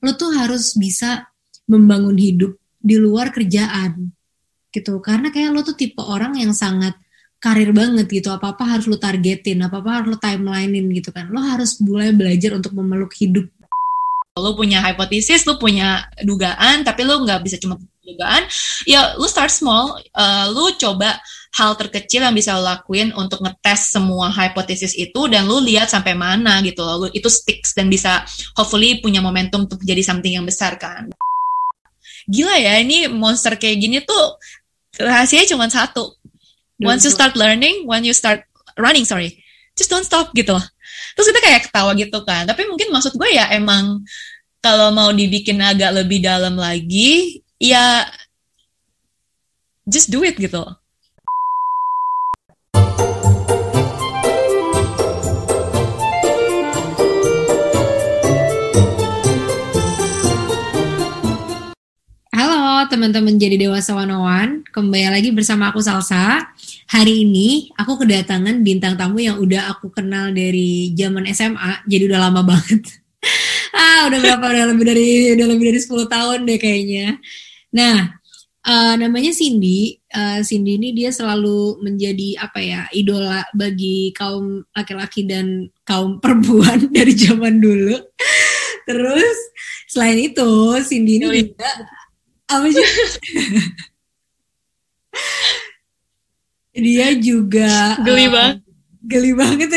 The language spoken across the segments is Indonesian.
lo tuh harus bisa membangun hidup di luar kerjaan gitu. Karena kayak lo tuh tipe orang yang sangat karir banget gitu. Apa apa harus lo targetin apa apa harus lo timelinein gitu kan. Lo harus mulai belajar untuk memeluk hidup lo punya hipotesis lo punya dugaan tapi lo nggak bisa cuma dugaan ya lo start small uh, lo coba hal terkecil yang bisa lo lakuin untuk ngetes semua hipotesis itu dan lo lihat sampai mana gitu lo itu sticks dan bisa hopefully punya momentum untuk jadi something yang besar kan. Gila ya ini monster kayak gini tuh rahasianya cuma satu. Once you start learning when you start running sorry just don't stop gitu loh. Terus kita kayak ketawa gitu kan tapi mungkin maksud gue ya emang kalau mau dibikin agak lebih dalam lagi ya just do it gitu. Loh teman-teman jadi dewasa wanawan kembali lagi bersama aku Salsa. Hari ini aku kedatangan bintang tamu yang udah aku kenal dari zaman SMA jadi udah lama banget ah udah berapa? Udah lebih dari udah lebih dari 10 tahun deh kayaknya. Nah uh, namanya Cindy. Uh, Cindy ini dia selalu menjadi apa ya idola bagi kaum laki-laki dan kaum perempuan dari zaman dulu. Terus selain itu Cindy ini juga apa sih? dia juga geli uh, banget. geli banget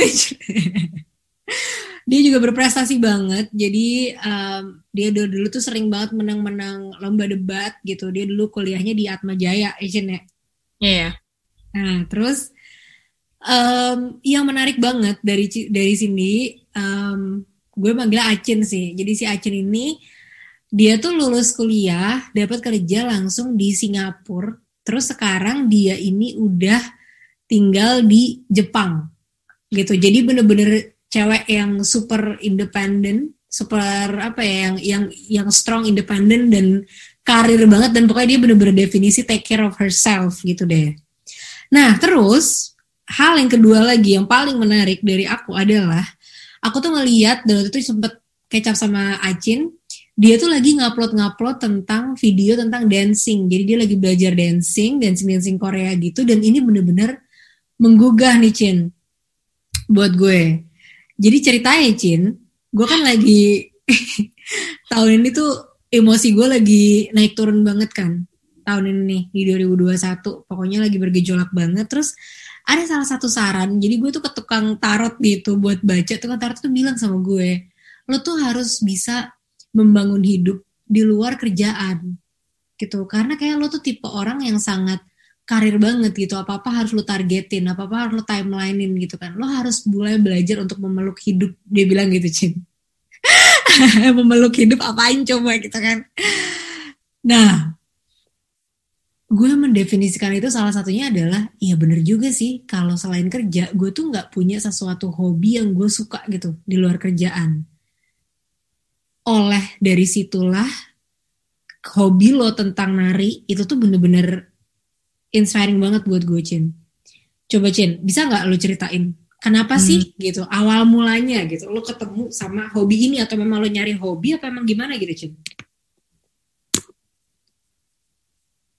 dia juga berprestasi banget jadi um, dia dulu, dulu tuh sering banget menang-menang lomba debat gitu dia dulu kuliahnya di Atma Jaya Asian ya iya yeah. nah terus um, yang menarik banget dari dari sini um, gue manggil Acin sih jadi si Acin ini dia tuh lulus kuliah, dapat kerja langsung di Singapura. Terus sekarang dia ini udah tinggal di Jepang. Gitu. Jadi bener-bener cewek yang super independen, super apa ya yang yang yang strong independen dan karir banget dan pokoknya dia bener-bener definisi take care of herself gitu deh. Nah, terus hal yang kedua lagi yang paling menarik dari aku adalah aku tuh ngeliat dan itu sempet kecap sama Acin dia tuh lagi ngupload-ngupload tentang video tentang dancing. Jadi dia lagi belajar dancing, dancing-dancing Korea gitu. Dan ini bener-bener menggugah nih, Cin. Buat gue. Jadi ceritanya, Cin, gue kan lagi tahun ini tuh emosi gue lagi naik turun banget kan. Tahun ini nih, di 2021. Pokoknya lagi bergejolak banget. Terus ada salah satu saran. Jadi gue tuh ke tukang tarot gitu buat baca. Tukang tarot tuh bilang sama gue, lo tuh harus bisa membangun hidup di luar kerjaan gitu karena kayak lo tuh tipe orang yang sangat karir banget gitu apa apa harus lo targetin apa apa harus lo timelinein gitu kan. Lo harus mulai belajar untuk memeluk hidup dia bilang gitu Cin. Memeluk hidup apain coba gitu kan. Nah gue mendefinisikan itu salah satunya adalah iya bener juga sih kalau selain kerja gue tuh nggak punya sesuatu hobi yang gue suka gitu di luar kerjaan. Oleh dari situlah hobi lo tentang nari itu tuh bener-bener inspiring banget buat gue Cin. Coba Cin, bisa nggak lo ceritain kenapa hmm. sih gitu awal mulanya gitu lo ketemu sama hobi ini atau memang lo nyari hobi atau emang gimana gitu Cin?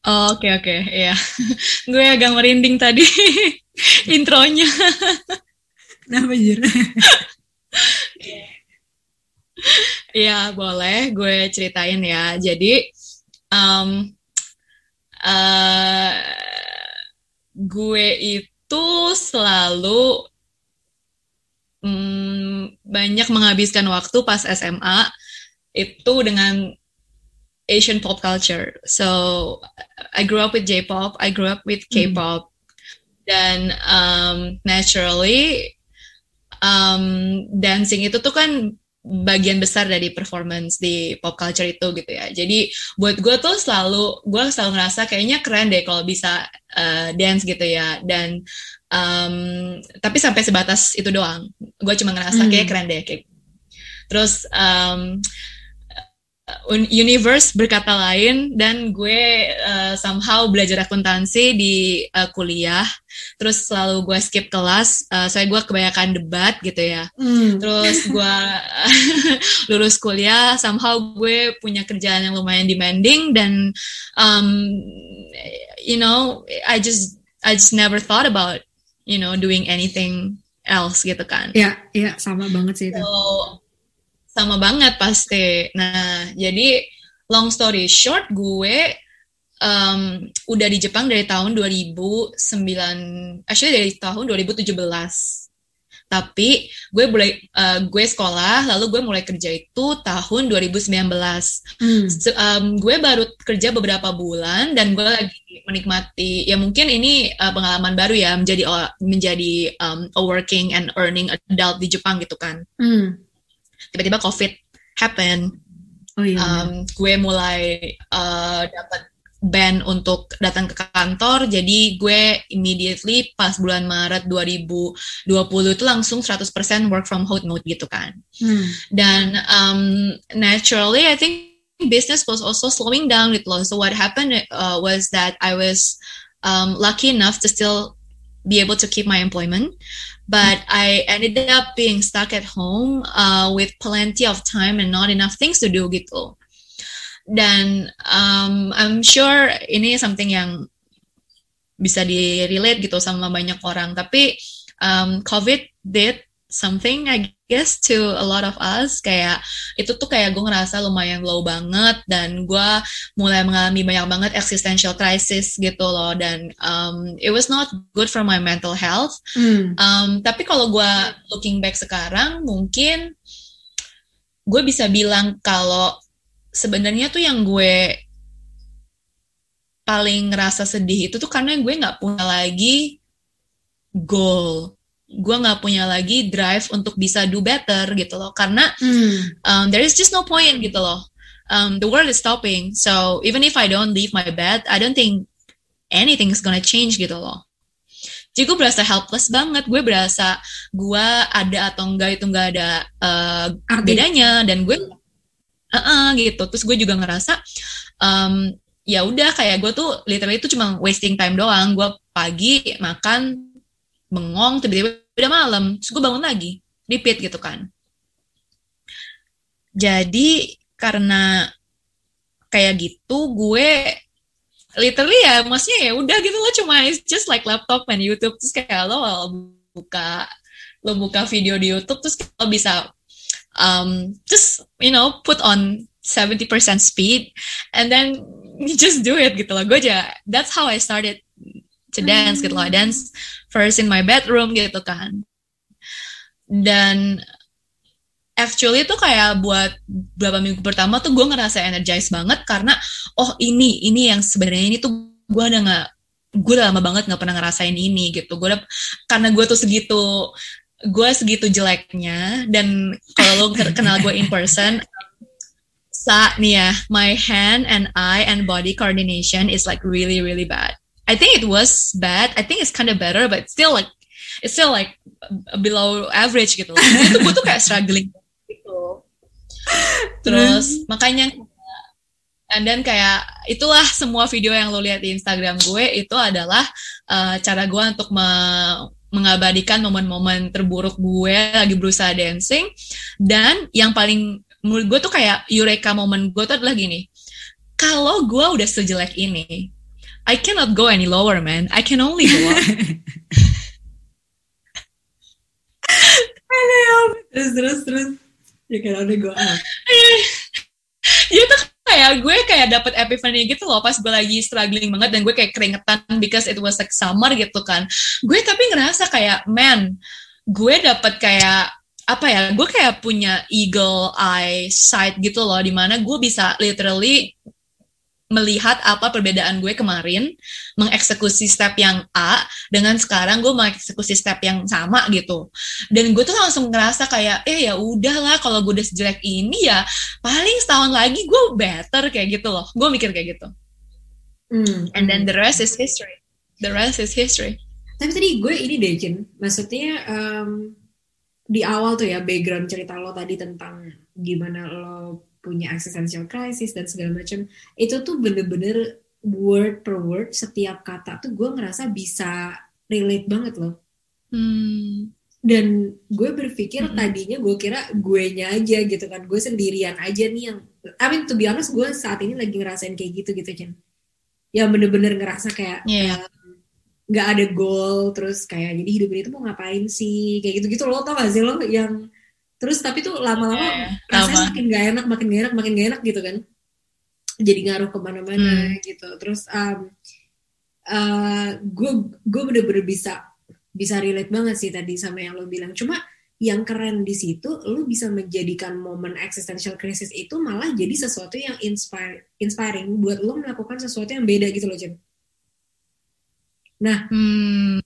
Oh, oke okay, oke, okay. ya. gue agak merinding tadi intronya. Kenapa jir? Iya boleh gue ceritain ya. Jadi um, uh, gue itu selalu um, banyak menghabiskan waktu pas SMA itu dengan Asian pop culture. So I grew up with J-pop, I grew up with hmm. K-pop, hmm. dan um, naturally um, dancing itu tuh kan bagian besar dari performance di pop culture itu gitu ya. Jadi buat gue tuh selalu gue selalu ngerasa kayaknya keren deh kalau bisa uh, dance gitu ya. Dan um, tapi sampai sebatas itu doang. Gue cuma ngerasa hmm. kayak keren deh kayak. Terus um, universe berkata lain dan gue uh, somehow belajar akuntansi di uh, kuliah. Terus selalu gue skip kelas uh, soalnya gue kebanyakan debat gitu ya. Mm. terus gue lulus kuliah somehow gue punya kerjaan yang lumayan demanding dan um, you know I just I just never thought about you know doing anything else gitu kan. Ya ya sama banget sih itu. So, sama banget pasti. Nah, jadi long story short, gue um, udah di Jepang dari tahun 2009, actually dari tahun 2017. Tapi gue mulai uh, gue sekolah, lalu gue mulai kerja itu tahun 2019. Hmm. So, um, gue baru kerja beberapa bulan dan gue lagi menikmati. Ya mungkin ini uh, pengalaman baru ya menjadi menjadi um, a working and earning adult di Jepang gitu kan. Hmm tiba-tiba covid happen oh, iya. um, gue mulai uh, dapat ban untuk datang ke kantor jadi gue immediately pas bulan Maret 2020 itu langsung 100% work from home mode gitu kan hmm. dan um, naturally I think business was also slowing down with so what happened uh, was that I was um, lucky enough to still be able to keep my employment but I ended up being stuck at home uh, with plenty of time and not enough things to do gitu. Dan um, I'm sure ini something yang bisa di relate gitu sama banyak orang. Tapi um, COVID did something I guess to a lot of us. Kayak itu tuh kayak gue ngerasa lumayan low banget dan gue mulai mengalami banyak banget existential crisis gitu loh. Dan um, it was not good for my mental health. Mm. um, tapi kalau gue looking back sekarang mungkin gue bisa bilang kalau sebenarnya tuh yang gue paling ngerasa sedih itu tuh karena gue nggak punya lagi goal gue nggak punya lagi drive untuk bisa do better gitu loh. Karena hmm. um, there is just no point gitu loh. Um, the world is stopping. So even if I don't leave my bed I don't think anything is gonna change gitu loh. Jadi gue berasa helpless banget. Gue berasa gue ada atau enggak itu enggak ada uh, bedanya. Dan gue uh -uh, gitu. Terus gue juga ngerasa um, ya udah kayak gue tuh literally itu cuma wasting time doang. Gue pagi makan bengong tiba-tiba udah malam terus gue bangun lagi repeat gitu kan. Jadi karena kayak gitu gue literally ya maksudnya ya udah gitu lo cuma it's just like laptop and YouTube terus kayak lo buka lo buka video di YouTube terus lo bisa um, just you know put on 70% speed and then you just do it gitu loh. Gue aja that's how I started to dance gitu loh. Dance first in my bedroom gitu kan. Dan actually itu kayak buat beberapa minggu pertama tuh gue ngerasa energized banget karena oh ini ini yang sebenarnya ini tuh gue udah nggak gue lama banget nggak pernah ngerasain ini gitu. Gue karena gue tuh segitu gue segitu jeleknya dan kalau lo kenal gue in person sa nih ya my hand and eye and body coordination is like really really bad I think it was bad. I think it's kind of better, but still like it's still like below average gitu. itu gue tuh kayak struggling gitu. Terus makanya and then kayak itulah semua video yang lo lihat di Instagram gue itu adalah uh, cara gue untuk me mengabadikan momen-momen terburuk gue lagi berusaha dancing dan yang paling menurut gue tuh kayak eureka momen gue tuh adalah gini kalau gue udah sejelek ini I cannot go any lower, man. I can only go up. terus terus terus you can only go up. tuh kayak gue kayak dapet epiphany gitu loh pas gue lagi struggling banget dan gue kayak keringetan because it was like summer gitu kan. Gue tapi ngerasa kayak man, gue dapet kayak apa ya gue kayak punya eagle eye sight gitu loh di mana gue bisa literally melihat apa perbedaan gue kemarin mengeksekusi step yang A dengan sekarang gue mengeksekusi step yang sama gitu. Dan gue tuh langsung ngerasa kayak eh ya udahlah kalau gue udah sejelek ini ya paling setahun lagi gue better kayak gitu loh. Gue mikir kayak gitu. Mm. and then the rest is history. The rest is history. Tapi tadi gue ini deh Jin. Maksudnya um, di awal tuh ya background cerita lo tadi tentang gimana lo punya existential crisis dan segala macam itu tuh bener-bener word per word setiap kata tuh gue ngerasa bisa relate banget loh Hmm. dan gue berpikir Mm-mm. tadinya gue kira gue nya aja gitu kan gue sendirian aja nih yang I mean to be honest gue saat ini lagi ngerasain kayak gitu gitu Chen yang bener-bener ngerasa kayak Iya. um, nggak ada goal terus kayak jadi hidup ini tuh mau ngapain sih kayak gitu-gitu lo tau gak sih lo yang terus tapi tuh lama-lama Iya, rasanya makin gak enak makin gak enak makin gak enak gitu kan. Jadi ngaruh ke mana-mana gitu. Terus um, uh, gue gue bener-bener bisa bisa relate banget sih tadi sama yang lo bilang. Cuma yang keren di situ lo bisa menjadikan momen existential crisis itu malah jadi sesuatu yang inspire inspiring buat lo melakukan sesuatu yang beda gitu loh Jen. Nah Hmm.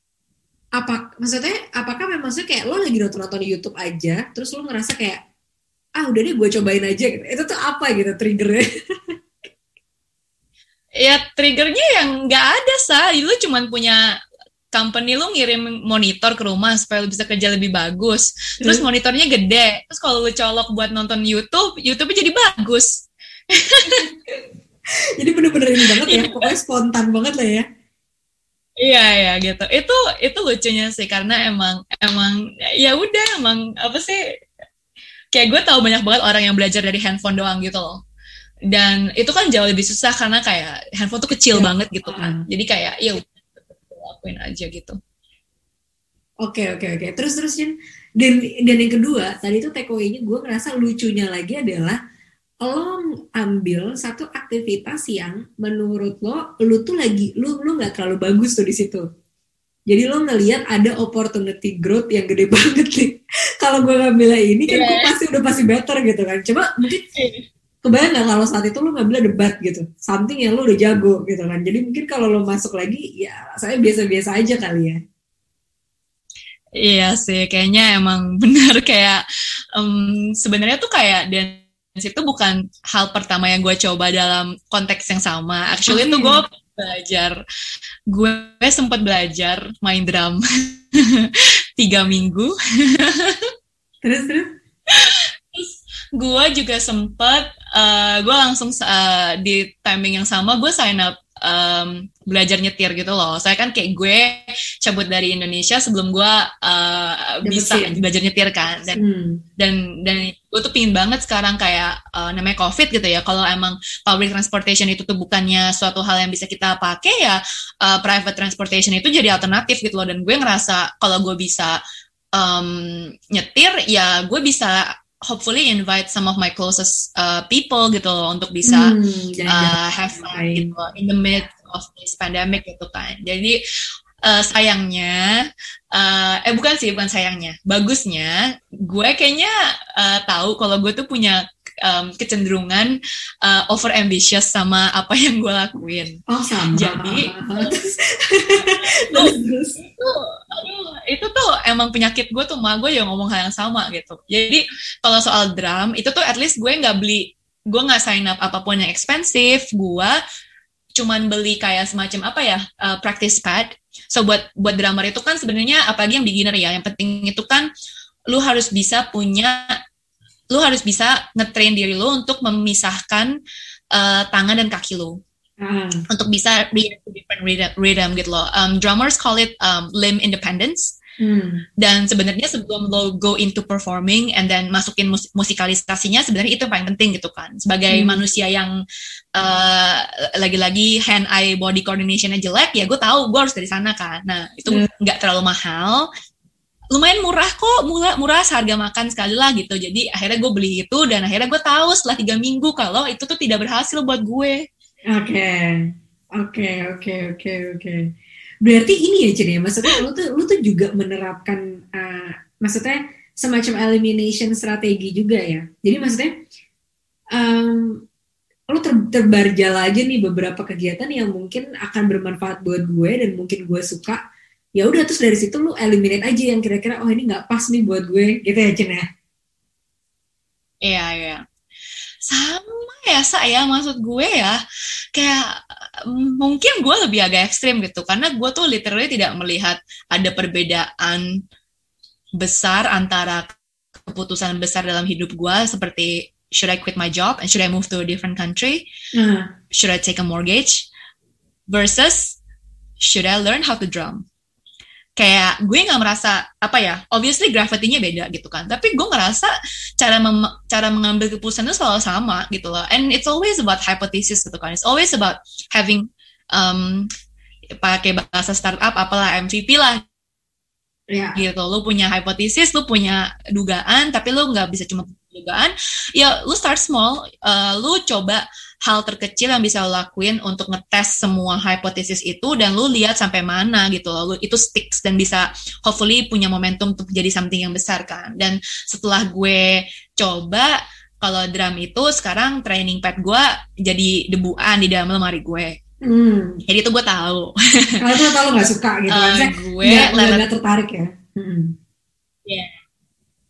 Apa maksudnya apakah memang maksudnya kayak lo lagi nonton nonton YouTube aja terus lo ngerasa kayak ah udah deh gue cobain aja gitu itu tuh apa gitu triggernya Ya triggernya yang nggak ada sa, lu cuman punya company lu ngirim monitor ke rumah supaya lu bisa kerja lebih bagus. Terus Hmm. monitornya gede. Terus kalau lu colok buat nonton YouTube, YouTube-nya jadi bagus. jadi bener-bener ini banget ya pokoknya spontan banget lah ya Iya ya gitu. Itu itu lucunya sih karena emang emang ya udah emang apa sih kayak gue tahu banyak banget orang yang belajar dari handphone doang gitu loh. Dan itu kan jauh lebih susah karena kayak handphone tuh kecil Ya. banget gitu kan. Jadi kayak ya lakuin aja gitu. Oke oke oke. Terus terus Jen. Dan dan yang kedua tadi tuh takeaway-nya gue ngerasa lucunya lagi adalah lo ambil satu aktivitas yang menurut lo lu tuh lagi lu lu nggak terlalu bagus tuh di situ. Jadi lo ngelihat ada opportunity growth yang gede banget nih. Kalau gue ngambil ini kan gue Iya. pasti udah pasti better gitu kan. Coba mungkin kebayang nggak kalau saat itu lo ngambil debat gitu, something yang lo udah jago gitu kan. Jadi mungkin kalau lo masuk lagi ya saya biasa-biasa aja kali ya. Iya sih, kayaknya emang benar kayak em, sebenarnya tuh kayak dance itu bukan hal pertama yang gue coba dalam konteks yang sama. Actually Oh, tuh iya. gue belajar, gue sempat belajar main drum tiga minggu. Terus terus. Gue juga sempet, eh, gue langsung eh, di timing yang sama gue sign up em, belajar nyetir gitu loh. Saya kan kayak gue cabut dari Indonesia sebelum gue eh, bisa belajar nyetir kan. Dan Hmm. dan dan gue tuh pingin banget sekarang kayak uh, namanya covid gitu ya kalau emang public transportation itu tuh bukannya suatu hal yang bisa kita pakai ya uh, private transportation itu jadi alternatif gitu loh dan gue ngerasa kalau gue bisa um, nyetir ya gue bisa hopefully invite some of my closest uh, people gitu loh untuk bisa Hmm, uh, have fun gitu in the midst of this pandemic gitu kan. Jadi uh, sayangnya, uh, eh bukan sih, bukan sayangnya, bagusnya gue kayaknya uh, tahu kalau gue tuh punya um, kecenderungan uh, over ambitious sama apa yang gue lakuin. Oh sama. Jadi-. Itu, aduh, itu tuh emang penyakit gue tuh, mah gue juga ngomong hal yang sama gitu. Jadi kalau soal drum itu tuh at least gue nggak beli, gue nggak sign up apa pun yang expensive, gue cuman beli kayak semacam apa ya uh, practice pad. So buat buat drummer itu kan sebenarnya apalagi yang beginner ya, yang penting itu kan lu harus bisa punya, lu harus bisa ngetrain diri lu untuk memisahkan uh, tangan dan kaki lu Ah, untuk bisa react to different rhythm, rhythm gitu loh. Um, drummers call it um, limb independence. Hmm. Dan sebenarnya sebelum lo go into performing and then masukin mus- musikalisasinya sebenarnya itu yang paling penting gitu kan. Sebagai Hmm. manusia yang uh, lagi-lagi hand eye body coordinationnya jelek ya gue tahu gue harus dari sana kan. Nah itu Hmm. nggak terlalu mahal. Lumayan murah kok, murah, murah harga makan sekali lah gitu. Jadi akhirnya gue beli itu dan akhirnya gue tahu setelah tiga minggu kalau itu tuh tidak berhasil buat gue. Oke, oke, oke, oke, oke. Berarti ini ya Jen ya, maksudnya lu tuh lu tuh juga menerapkan, uh, maksudnya semacam elimination strategi juga ya. Jadi maksudnya, um, lu ter terbarjal aja nih beberapa kegiatan yang mungkin akan bermanfaat buat gue dan mungkin gue suka. Ya udah terus dari situ lu eliminate aja yang kira-kira oh ini nggak pas nih buat gue, gitu ya Jen ya. Iya, iya. Sama ya, saya maksud gue ya, kayak mm, mungkin gue lebih agak ekstrim gitu, karena gue tuh literally tidak melihat ada perbedaan besar antara keputusan besar dalam hidup gue seperti should I quit my job and should I move to a different country? Nah, Should I take a mortgage? Versus should I learn how to drum? Kayak gue nggak merasa apa ya, obviously gravity-nya beda gitu kan. Tapi gue ngerasa cara mem- cara mengambil keputusan itu selalu sama gitu loh. And it's always about hypothesis gitu kan. It's always about having um, pakai bahasa startup apalah MVP lah ya. gitu lu punya hipotesis lu punya dugaan tapi lu nggak bisa cuma dugaan ya lu start small uh, lu coba hal terkecil yang bisa lo lakuin untuk ngetes semua hipotesis itu dan lu lihat sampai mana gitu loh lu itu sticks dan bisa hopefully punya momentum untuk jadi something yang besar kan dan setelah gue coba kalau drum itu sekarang training pad gue jadi debuan di dalam lemari gue Hmm. jadi itu gue tahu Kalau tau lo gak suka gitu Saya gue nggak- nggak lelet nggak tertarik ya. Hmm.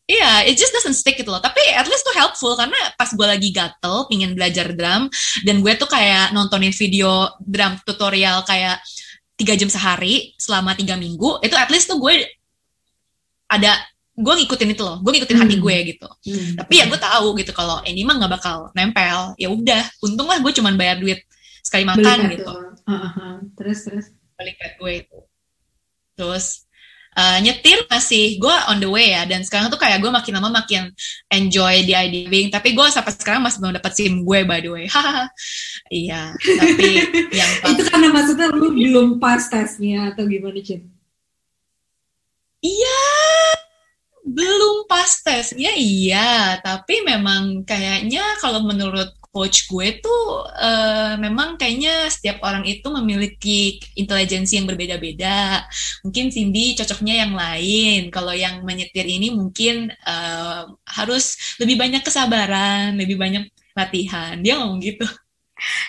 Iya, it just doesn't stick gitu loh. Tapi at least tuh helpful karena pas gue lagi gatel, pingin belajar drum, dan gue tuh kayak nontonin video drum tutorial kayak tiga jam sehari selama tiga minggu, itu at least tuh gue ada gue ngikutin itu loh, gue ngikutin hati Hmm. gue gitu. Hmm. Tapi ya gue tahu gitu kalau ini mah nggak bakal nempel. Ya udah, untung lah gue cuman bayar duit sekali Beli makan pad gitu. ah, ah. Terus terus. balik gue itu. Terus uh, nyetir masih gue on the way ya. Dan sekarang tuh kayak gue makin lama makin enjoy di IDBing tapi gue sampai sekarang masih belum dapat SIM gue by the way. Iya tapi yang Itu karena maksudnya lu belum pas tesnya atau gimana Cin? iya belum pas tesnya iya. Tapi memang kayaknya kalau menurut coach gue tuh eh, memang kayaknya setiap orang itu memiliki intelijensi yang berbeda-beda mungkin Cindy cocoknya yang lain kalau yang menyetir ini mungkin eh, harus lebih banyak kesabaran lebih banyak latihan dia ngomong gitu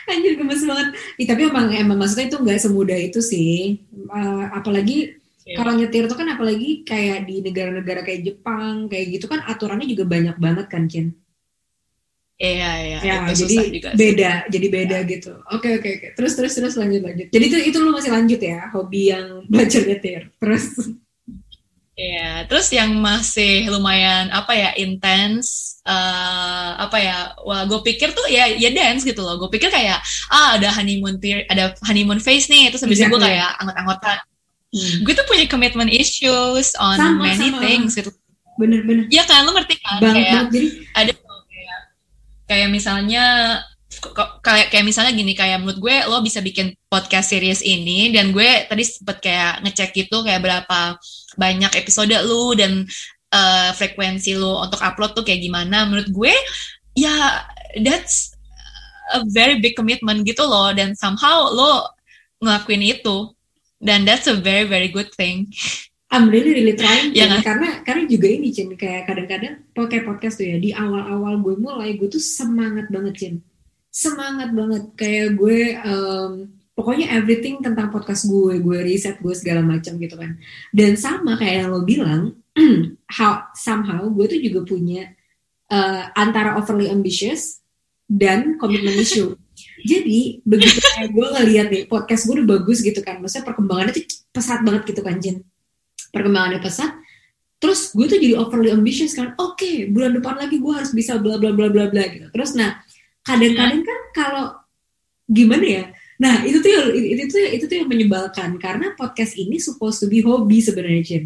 Anjir gemes banget. Ih, tapi emang emang maksudnya itu nggak semudah itu sih. Eh, apalagi Iya. kalau nyetir tuh kan apalagi kayak di negara-negara kayak Jepang kayak gitu kan aturannya juga banyak banget kan Cin. Iya iya Ya, itu jadi juga sih. beda, jadi beda gitu. Oke oke oke. Terus terus terus lanjut lanjut. Jadi itu itu lu masih lanjut ya hobi yang belajar nyetir. Terus Iya, terus yang masih lumayan apa ya intens, eh, apa ya? Wah, gue pikir tuh ya ya dance gitu loh. Gue pikir kayak ah ada honeymoon period, ada honeymoon phase nih. Terus habis itu gue Exactly. kayak anggot-anggotan. hmm. Gue tuh punya commitment issues on Sama, many sama. things gitu. bener-bener Iya kan, lu ngerti kan? banget kayak banget. Jadi ada kayak misalnya kayak kayak misalnya gini kayak menurut gue lo bisa bikin podcast series ini dan gue tadi sempet kayak ngecek gitu kayak berapa banyak episode lu dan eh, frekuensi lu untuk upload tuh kayak gimana. Menurut gue ya that's a very big commitment gitu loh dan somehow lo ngelakuin itu. Dan that's a very very good thing I'm really really trying Cin. kan? karena karena juga ini Cin kayak kadang-kadang pakai podcast tuh ya di awal-awal gue mulai gue tuh semangat banget Cin. Semangat banget. Kayak gue em, pokoknya everything tentang podcast gue gue riset gue segala macam gitu kan. Dan sama kayak yang lo bilang how somehow gue tuh juga punya eh, antara overly ambitious dan commitment issue. Jadi begitu kayak gue ngeliat nih podcast gue udah bagus gitu kan. Maksudnya perkembangannya tuh pesat banget gitu kan Cin perkembangannya pesat terus gue tuh jadi overly ambitious kan. Oke bulan depan lagi gue harus bisa bla bla bla bla bla gitu. Terus nah kadang-kadang kan kalau gimana ya? Nah itu tuh yang- itu tuh itu tuh yang menyebalkan. Karena podcast ini supposed to be hobi sebenarnya Cin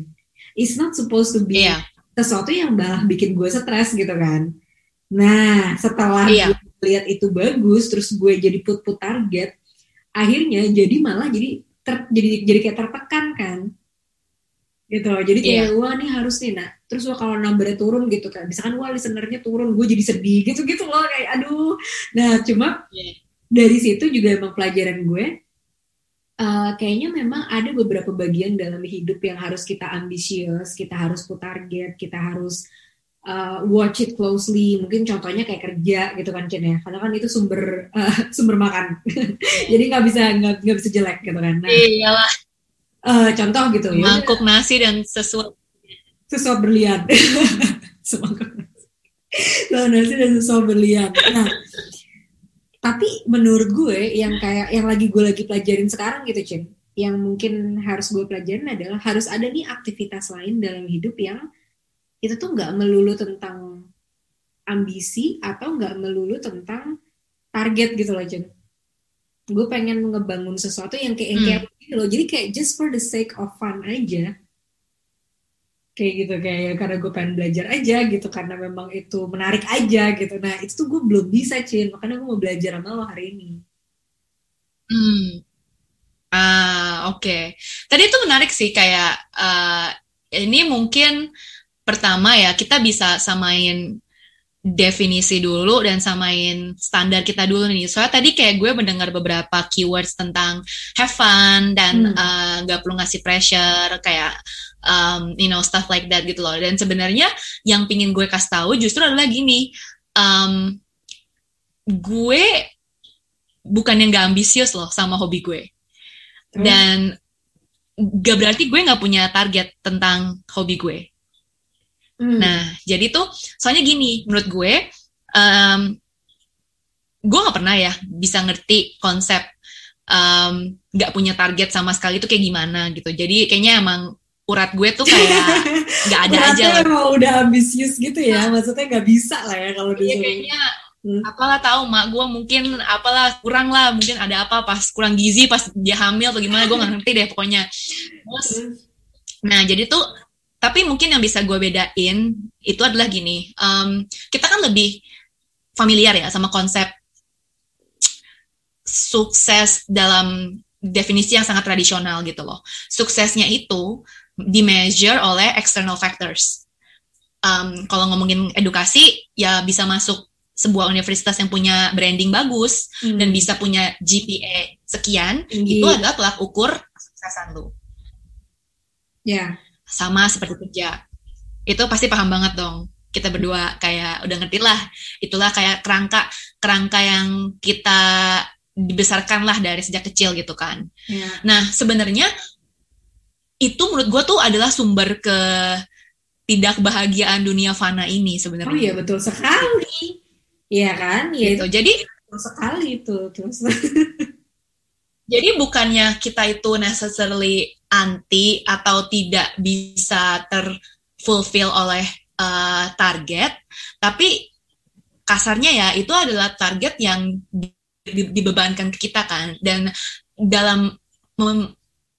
it's not supposed to be Iya. sesuatu yang malah bikin gue stres gitu kan. Nah setelah Iya. gue lihat itu bagus terus gue jadi put put target akhirnya jadi malah jadi ter, jadi jadi kayak tertekan kan gitu. Jadi kayak wah nih harus nih. Nah terus wah kalau numbernya turun gitu kan. Misalkan wah listenernya turun gue jadi sedih. Gitu gitu loh kayak aduh. Nah cuma Iya. dari situ juga emang pelajaran gue eh, kayaknya memang ada beberapa bagian dalam hidup yang harus kita ambisius kita harus put target kita harus uh, watch it closely. Mungkin contohnya kayak kerja gitu kan Chen ya. Karena kan itu sumber uh, sumber makan. Jadi nggak bisa nggak nggak bisa jelek gitu kan. Nah iyalah eh, contoh gitu ya mangkuk nasi dan sesuatu sesuatu berlian. Semangkuk nasi. Nasi dan sesuatu berlian. Nah tapi menurut gue yang kayak yang lagi gue lagi pelajarin sekarang gitu Cin yang mungkin harus gue pelajarin adalah harus ada nih aktivitas lain dalam hidup yang itu tuh nggak melulu tentang ambisi atau nggak melulu tentang target gitu loh Jen gue pengen ngebangun sesuatu yang kayak yang kayak gitu loh. Jadi kayak just for the sake of fun aja. Kayak gitu kayak karena gue pengen belajar aja gitu. Karena memang itu menarik aja gitu. Nah itu tuh gue belum bisa Cin. Makanya gue mau belajar sama lo hari ini. Hmm. Ah oke. Okay. tadi itu menarik sih kayak uh, ini mungkin pertama ya kita bisa samain definisi dulu dan samain standar kita dulu nih. Soalnya tadi kayak gue mendengar beberapa keywords tentang have fun dan hmm. uh, gak perlu ngasih pressure kayak um, you know stuff like that gitu loh. Dan sebenarnya yang pingin gue kasih tahu justru adalah gini, um, gue bukan yang gak ambisius loh sama hobi gue. Hmm. Dan gak berarti gue gak punya target tentang hobi gue Hmm. Nah, jadi tuh soalnya gini, menurut gue, um, gue nggak pernah ya bisa ngerti konsep um, nggak punya target sama sekali itu kayak gimana gitu. Jadi kayaknya emang urat gue tuh kayak nggak ada aja. Emang udah ambisius gitu ya, maksudnya nggak bisa lah ya kalau iya, kayaknya hmm. apalah tahu mak gue mungkin apalah kurang lah mungkin ada apa pas kurang gizi pas dia hamil atau gimana gue nggak ngerti deh pokoknya terus hmm. nah jadi tuh tapi mungkin yang bisa gue bedain itu adalah gini, um, kita kan lebih familiar ya sama konsep sukses dalam definisi yang sangat tradisional gitu loh. Suksesnya itu di measure oleh external factors. Um, kalau ngomongin edukasi, ya bisa masuk sebuah universitas yang punya branding bagus hmm. dan bisa punya GPA sekian, Tinggi. itu adalah tolak ukur kesuksesan lu. Ya. Yeah sama seperti kerja. Itu pasti paham banget dong. Kita berdua kayak udah ngerti lah. Itulah kayak kerangka kerangka yang kita dibesarkan lah dari sejak kecil gitu kan. Yeah. Nah sebenarnya itu menurut gue tuh adalah sumber ke tidak bahagiaan dunia fana ini sebenarnya. Oh iya betul sekali. Iya kan? Ya, gitu. Jadi betul sekali itu terus. jadi bukannya kita itu necessarily anti atau tidak bisa terfulfill oleh uh, target, tapi kasarnya ya itu adalah target yang dibebankan ke kita kan. Dan dalam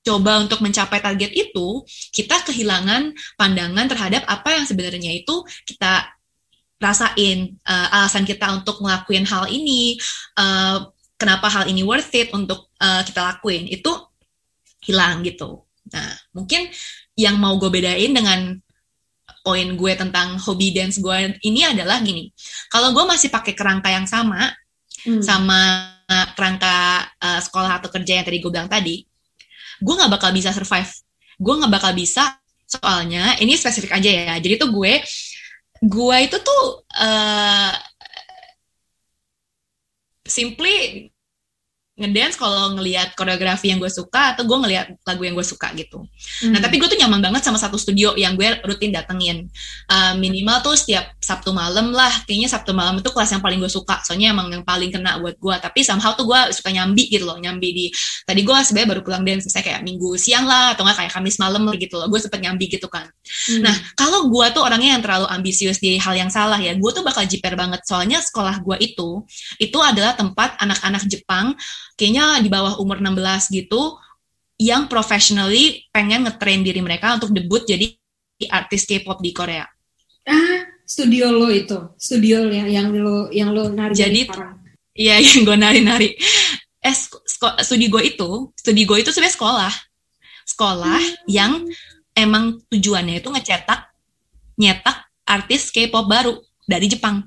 coba untuk mencapai target itu kita kehilangan pandangan terhadap apa yang sebenarnya itu kita rasain uh, alasan kita untuk ngelakuin hal ini uh, kenapa hal ini worth it untuk uh, kita lakuin. Itu hilang gitu Nah, mungkin yang mau gue bedain dengan poin gue tentang hobi dance gue ini adalah gini. Kalau gue masih pakai kerangka yang sama, hmm. sama kerangka uh, sekolah atau kerja yang tadi gue bilang tadi, gue nggak bakal bisa survive. Gue nggak bakal bisa soalnya ini spesifik aja ya. Jadi tuh gue, gue itu tuh uh, simply ngedance kalau ngelihat koreografi yang gue suka atau gue ngelihat lagu yang gue suka gitu. Hmm. Nah tapi gue tuh nyaman banget sama satu studio yang gue rutin datengin. Uh, minimal tuh setiap Sabtu malam lah. Kayaknya Sabtu malam itu kelas yang paling gue suka. Soalnya emang yang paling kena buat gue. Tapi somehow tuh gue suka nyambi gitu loh. Nyambi di tadi gue sebenarnya baru pulang dance saya kayak minggu siang lah atau nggak kayak Kamis malam gitu loh. Gue sempet nyambi gitu kan. Hmm. Nah kalau gue tuh orangnya yang terlalu ambisius di hal yang salah ya. Gue tuh bakal jiper banget. Soalnya sekolah gue itu itu adalah tempat anak-anak Jepang kayaknya di bawah umur 16 gitu yang professionally pengen ngetrain diri mereka untuk debut jadi artis K-pop di Korea. Ah, studio lo itu, studio yang yang lo yang lo nari. Jadi, iya yang gue nari-nari. Eh, studi gue itu, studi gue itu sebenarnya sekolah, sekolah hmm. yang emang tujuannya itu ngecetak, nyetak artis K-pop baru dari Jepang.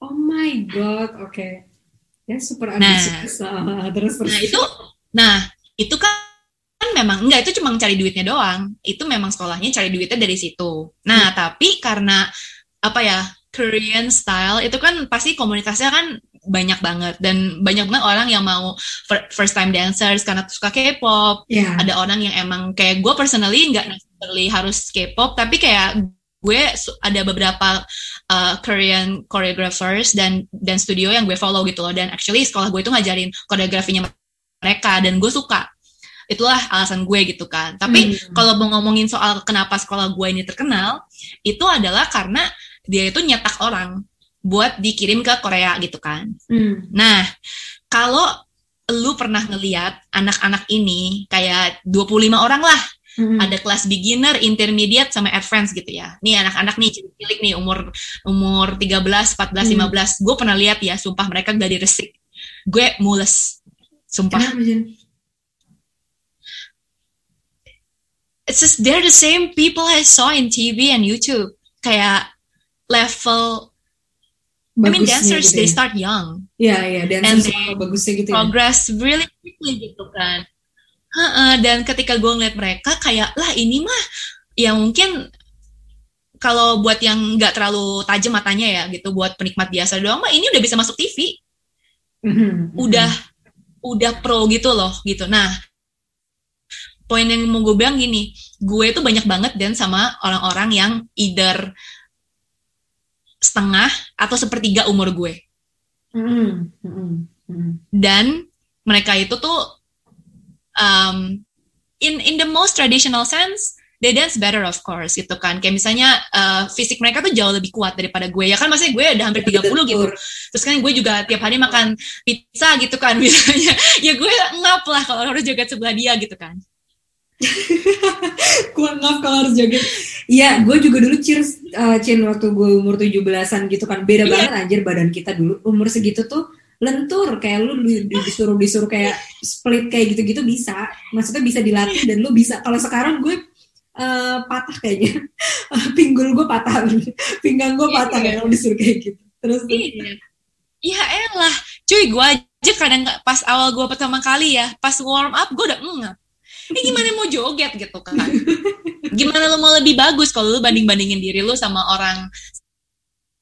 Oh my god, oke. Okay ya super ambisius nah, terus terus nah itu nah itu kan kan memang enggak itu cuma cari duitnya doang. Itu memang sekolahnya cari duitnya dari situ. Nah hmm. tapi karena apa ya Korean style itu kan pasti komunitasnya kan banyak banget. Dan banyak banget orang yang mau first time dancers karena suka K-pop. Yeah. ada orang yang emang kayak gue personally nggak necessarily harus K-pop tapi kayak gue ada beberapa uh, Korean choreographers dan dan studio yang gue follow gitu loh. Dan actually sekolah gue itu ngajarin koreografinya mereka dan gue suka itulah alasan gue gitu kan tapi hmm. kalau mau ngomongin soal kenapa sekolah gue ini terkenal itu adalah karena dia itu nyetak orang buat dikirim ke Korea gitu kan. Hmm. Nah, kalau lu pernah ngeliat anak-anak ini kayak 25 orang lah, Hmm. ada kelas beginner, intermediate sama advance gitu ya. Nih anak-anak nih cilik nih umur umur 13, 14, Hmm. 15. Gue pernah lihat ya, sumpah mereka gak diresik. Gue mules. Sumpah. Kenapa, Jen? It's just they're the same people I saw in TV and YouTube. Kayak level I mean Bagusnya dancers gitu they ya. start young. Iya, iya, And dancers they bagusnya gitu ya. progress really quickly gitu kan. Heeh, dan ketika gue ngeliat mereka kayak lah ini mah ya mungkin kalau buat yang nggak terlalu tajam matanya ya gitu buat penikmat biasa doang mah ini udah bisa masuk TV Mhm, mhm. udah udah pro gitu loh gitu nah poin yang mau gue bilang gini gue tuh banyak banget dan sama orang-orang yang either setengah atau sepertiga umur gue. Mhm, mhm, mhm. dan mereka itu tuh um, in in the most traditional sense they dance better of course gitu kan. Kayak misalnya uh, fisik mereka tuh jauh lebih kuat daripada gue. Ya kan maksudnya gue udah hampir 30 gitu. Betul. terus kan gue juga tiap hari makan pizza gitu kan misalnya. Ya gue ngap lah kalau harus jaga sebelah dia gitu kan gue ngap kalau harus joget. Iya, gue juga dulu cheers uh, Cin waktu gue umur 17-an gitu kan. Beda Iya. banget anjir badan kita dulu. Umur segitu tuh lentur kayak lu di- di- disuruh disuruh kayak split kayak gitu-gitu bisa. Maksudnya bisa dilatih dan lu bisa. Kalau sekarang gue uh, patah kayaknya. Pinggul gue patah. Pinggang gue patah Iya. kalau disuruh kayak gitu. Terus iya iya elah cuy gue aja kadang nggak- pas awal gue pertama kali ya pas warm up gue udah ngap ini gimana mau joget? gitu kan. Gimana lo mau lebih bagus kalau lu banding bandingin diri lu sama orang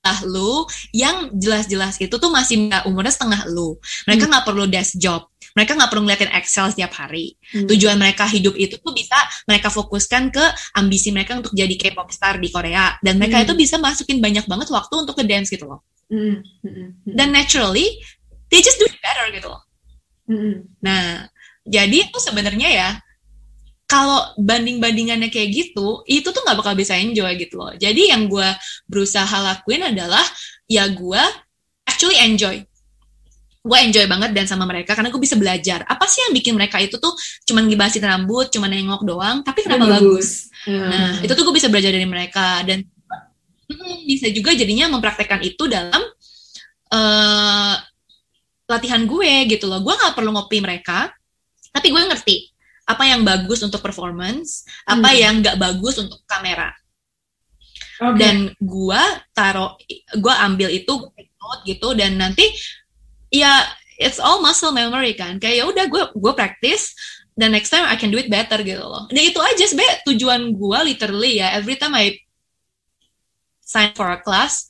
ah lu yang jelas-jelas itu tuh masih nggak umurnya setengah lu. Mereka nggak perlu desk job. Mereka nggak perlu ngeliatin Excel setiap hari. Hmm. tujuan mereka hidup itu tuh bisa mereka fokuskan ke ambisi mereka untuk jadi K-pop star di Korea. Dan mereka Hmm. itu bisa masukin banyak banget waktu untuk ke dance gitu loh. Mm, mm, mm, mm, dan naturally they just do it better gitu loh. Mm, mm. Nah, jadi itu sebenarnya ya kalau banding-bandingannya kayak gitu, itu tuh nggak bakal bisa enjoy gitu loh. Jadi yang gue berusaha lakuin adalah ya gue actually enjoy. Gue enjoy banget dan sama mereka karena gue bisa belajar. Apa sih yang bikin mereka itu tuh cuman ngibasin rambut, cuman nengok doang, tapi kenapa bagus? Nah, itu tuh gue bisa belajar dari mereka dan mm, bisa juga jadinya mempraktekkan itu dalam eh, latihan gue gitu loh. Gue nggak perlu ngopi mereka, tapi gue ngerti apa yang bagus untuk performance, apa Hmm. yang nggak bagus untuk kamera. Oke. Dan gue taruh, gue ambil itu, gue take note gitu, dan nanti ya it's all muscle memory kan. Kayak ya udah gue gue practice, dan next time I can do it better gitu loh. Dan itu aja sebenarnya tujuan gue literally ya every time I sign for a class,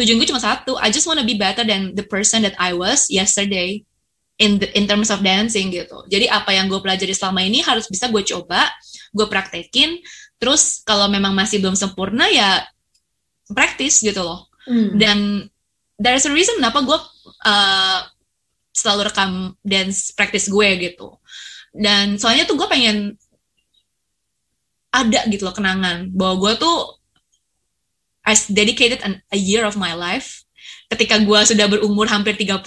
tujuan gue cuma satu. I just wanna be better than the person that I was yesterday in the, in terms of dancing gitu. Jadi apa yang gue pelajari selama ini harus bisa gue coba, gue praktekin. Terus kalau memang masih belum sempurna ya praktis gitu loh. Hmm. Dan there's a reason kenapa gue uh, selalu rekam dance practice gue gitu. Dan soalnya tuh gue pengen ada gitu loh kenangan bahwa gue tuh I dedicated an, a year of my life ketika gue sudah berumur hampir 30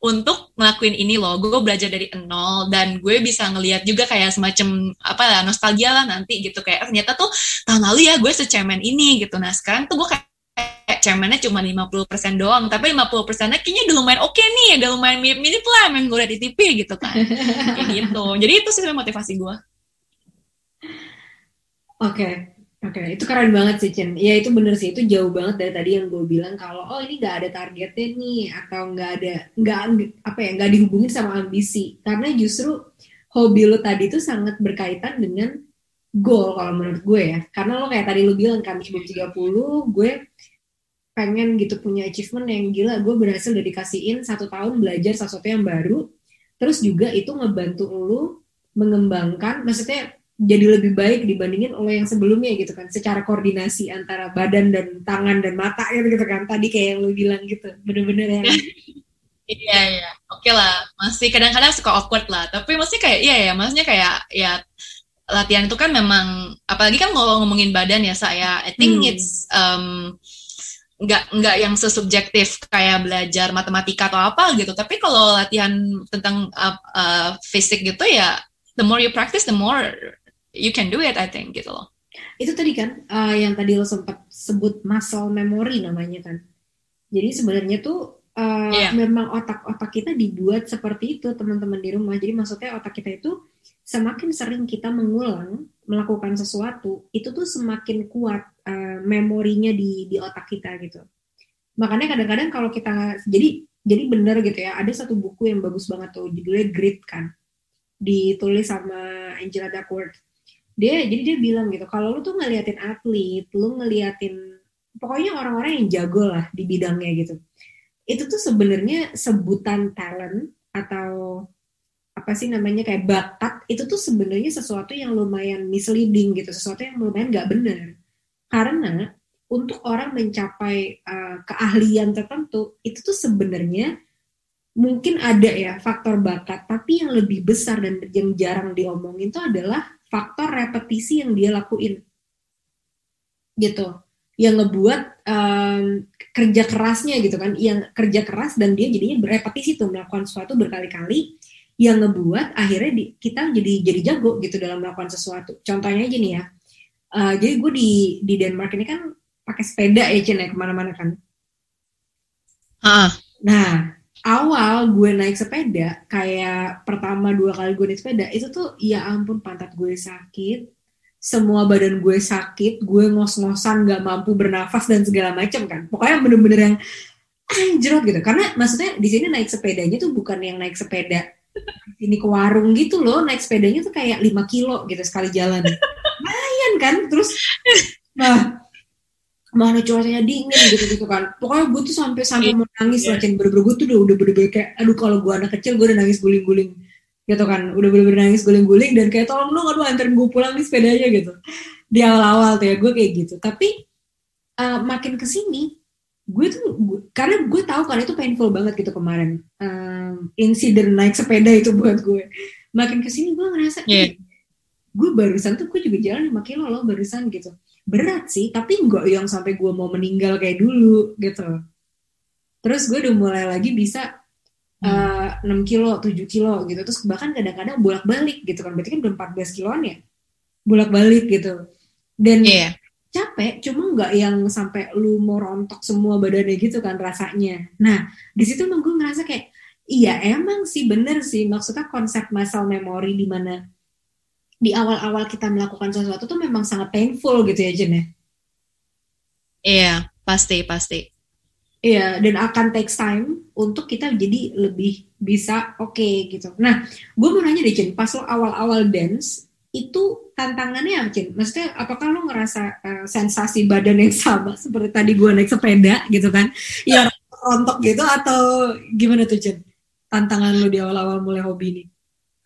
untuk ngelakuin ini loh gue belajar dari nol dan gue bisa ngelihat juga kayak semacam apa ya nostalgia lah nanti gitu. Kayak ternyata tuh tahun lalu ya gue secemen ini gitu. Nah sekarang tuh gue kayak cemennya cuma 50% doang tapi 50% nya kayaknya udah lumayan oke nih udah lumayan mirip-mirip lah yang gue di TV gitu kan. Kayak gitu. Jadi itu sih motivasi gue Oke, oke, itu keren banget sih Cin. Ya itu bener sih, itu jauh banget dari tadi yang gue bilang kalau oh ini nggak ada targetnya nih atau nggak ada nggak apa ya nggak dihubungin sama ambisi karena justru hobi lo tadi itu sangat berkaitan dengan goal kalau menurut gue ya. Karena lo kayak tadi lo bilang kan sebelum 30 gue pengen gitu punya achievement yang gila gue berhasil udah dikasihin satu tahun belajar sesuatu yang baru terus juga itu ngebantu lo mengembangkan maksudnya jadi lebih baik dibandingin oleh yang sebelumnya gitu kan. Secara koordinasi antara badan dan tangan dan mata gitu, gitu kan. Tadi kayak yang lu bilang gitu. Bener-bener yang Iya iya, oke lah. Masih kadang-kadang suka awkward lah. Tapi maksudnya kayak iya ya, maksudnya kayak ya latihan itu kan memang apalagi kan kalau ngomongin badan ya saya, I think Hmm. it's um, nggak nggak yang sesubjektif kayak belajar matematika atau apa gitu. Tapi kalau latihan tentang uh, uh, fisik gitu ya the more you practice the more you can do it I think gitu loh. Itu tadi kan uh, yang tadi lo sempat sebut muscle memory namanya kan. Jadi sebenarnya tuh uh, yeah. memang otak-otak kita dibuat seperti itu teman-teman di rumah. Jadi maksudnya otak kita itu semakin sering kita mengulang melakukan sesuatu itu tuh semakin kuat uh, memorinya di di otak kita gitu. Makanya kadang-kadang kalau kita jadi jadi benar gitu ya ada satu buku yang bagus banget tuh judulnya Grit kan ditulis sama Angela Duckworth dia jadi dia bilang gitu kalau lu tuh ngeliatin atlet lu ngeliatin pokoknya orang-orang yang jago lah di bidangnya gitu. Itu tuh sebenarnya sebutan talent atau apa sih namanya kayak bakat itu tuh sebenarnya sesuatu yang lumayan misleading gitu sesuatu yang lumayan nggak benar. Karena untuk orang mencapai uh, keahlian tertentu itu tuh sebenarnya mungkin ada ya faktor bakat tapi yang lebih besar dan yang jarang diomongin itu adalah faktor repetisi yang dia lakuin gitu yang ngebuat um, kerja kerasnya gitu kan yang kerja keras dan dia jadinya berepetisi tuh melakukan sesuatu berkali-kali yang ngebuat akhirnya di, kita jadi jadi jago gitu dalam melakukan sesuatu. Contohnya aja nih ya, uh, jadi gue di di Denmark ini kan pakai sepeda ya Cina ya ke mana-mana kan. Ah. Nah awal gue naik sepeda kayak pertama dua kali gue naik sepeda itu tuh ya ampun pantat gue sakit, semua badan gue sakit, gue ngos-ngosan gak mampu bernafas dan segala macam kan. Pokoknya bener-bener yang anjrot gitu. Karena maksudnya di sini naik sepedanya tuh bukan yang naik sepeda ini ke warung gitu loh naik sepedanya tuh kayak 5 kilo gitu sekali jalan lumayan kan terus nah mana cuacanya dingin gitu gitu kan. Pokoknya gue tuh sampai sampai mau nangis yeah. lah cen bener gue tuh udah udah bener-bener kayak aduh kalau gue anak kecil gue udah nangis guling-guling. Gitu kan. Udah bener-bener nangis guling-guling dan kayak tolong dong aduh anterin gue pulang nih sepedanya gitu. Di awal-awal tuh ya gue kayak gitu. Tapi uh, makin ke sini gue tuh gue, karena gue tahu kan itu painful banget gitu kemarin. Um, insiden naik sepeda itu buat gue makin ke sini gue ngerasa yeah. gue barusan tuh gue juga jalan 5 kilo loh barusan gitu berat sih tapi enggak yang sampai gue mau meninggal kayak dulu gitu. Terus gue udah mulai lagi bisa hmm. uh, 6 kilo 7 kilo gitu. Terus bahkan kadang-kadang bolak balik gitu kan. Berarti kan udah 14 kiloan ya? Bolak balik gitu. Dan yeah capek cuma nggak yang sampai lu mau rontok semua badannya gitu kan rasanya. Nah di situ emang gue ngerasa kayak iya emang sih bener sih. Maksudnya konsep muscle memory di mana di awal-awal kita melakukan sesuatu tuh memang sangat painful gitu ya Jen ya iya pasti pasti iya dan akan take time untuk kita jadi lebih bisa oke okay, gitu nah gue mau nanya deh Jen pas lo awal-awal dance itu tantangannya apa, Cin? Maksudnya apakah lo ngerasa uh, sensasi badan yang sama seperti tadi gue naik sepeda gitu kan? Ya rontok gitu atau gimana tuh, Cin? Tantangan lo di awal-awal mulai hobi ini?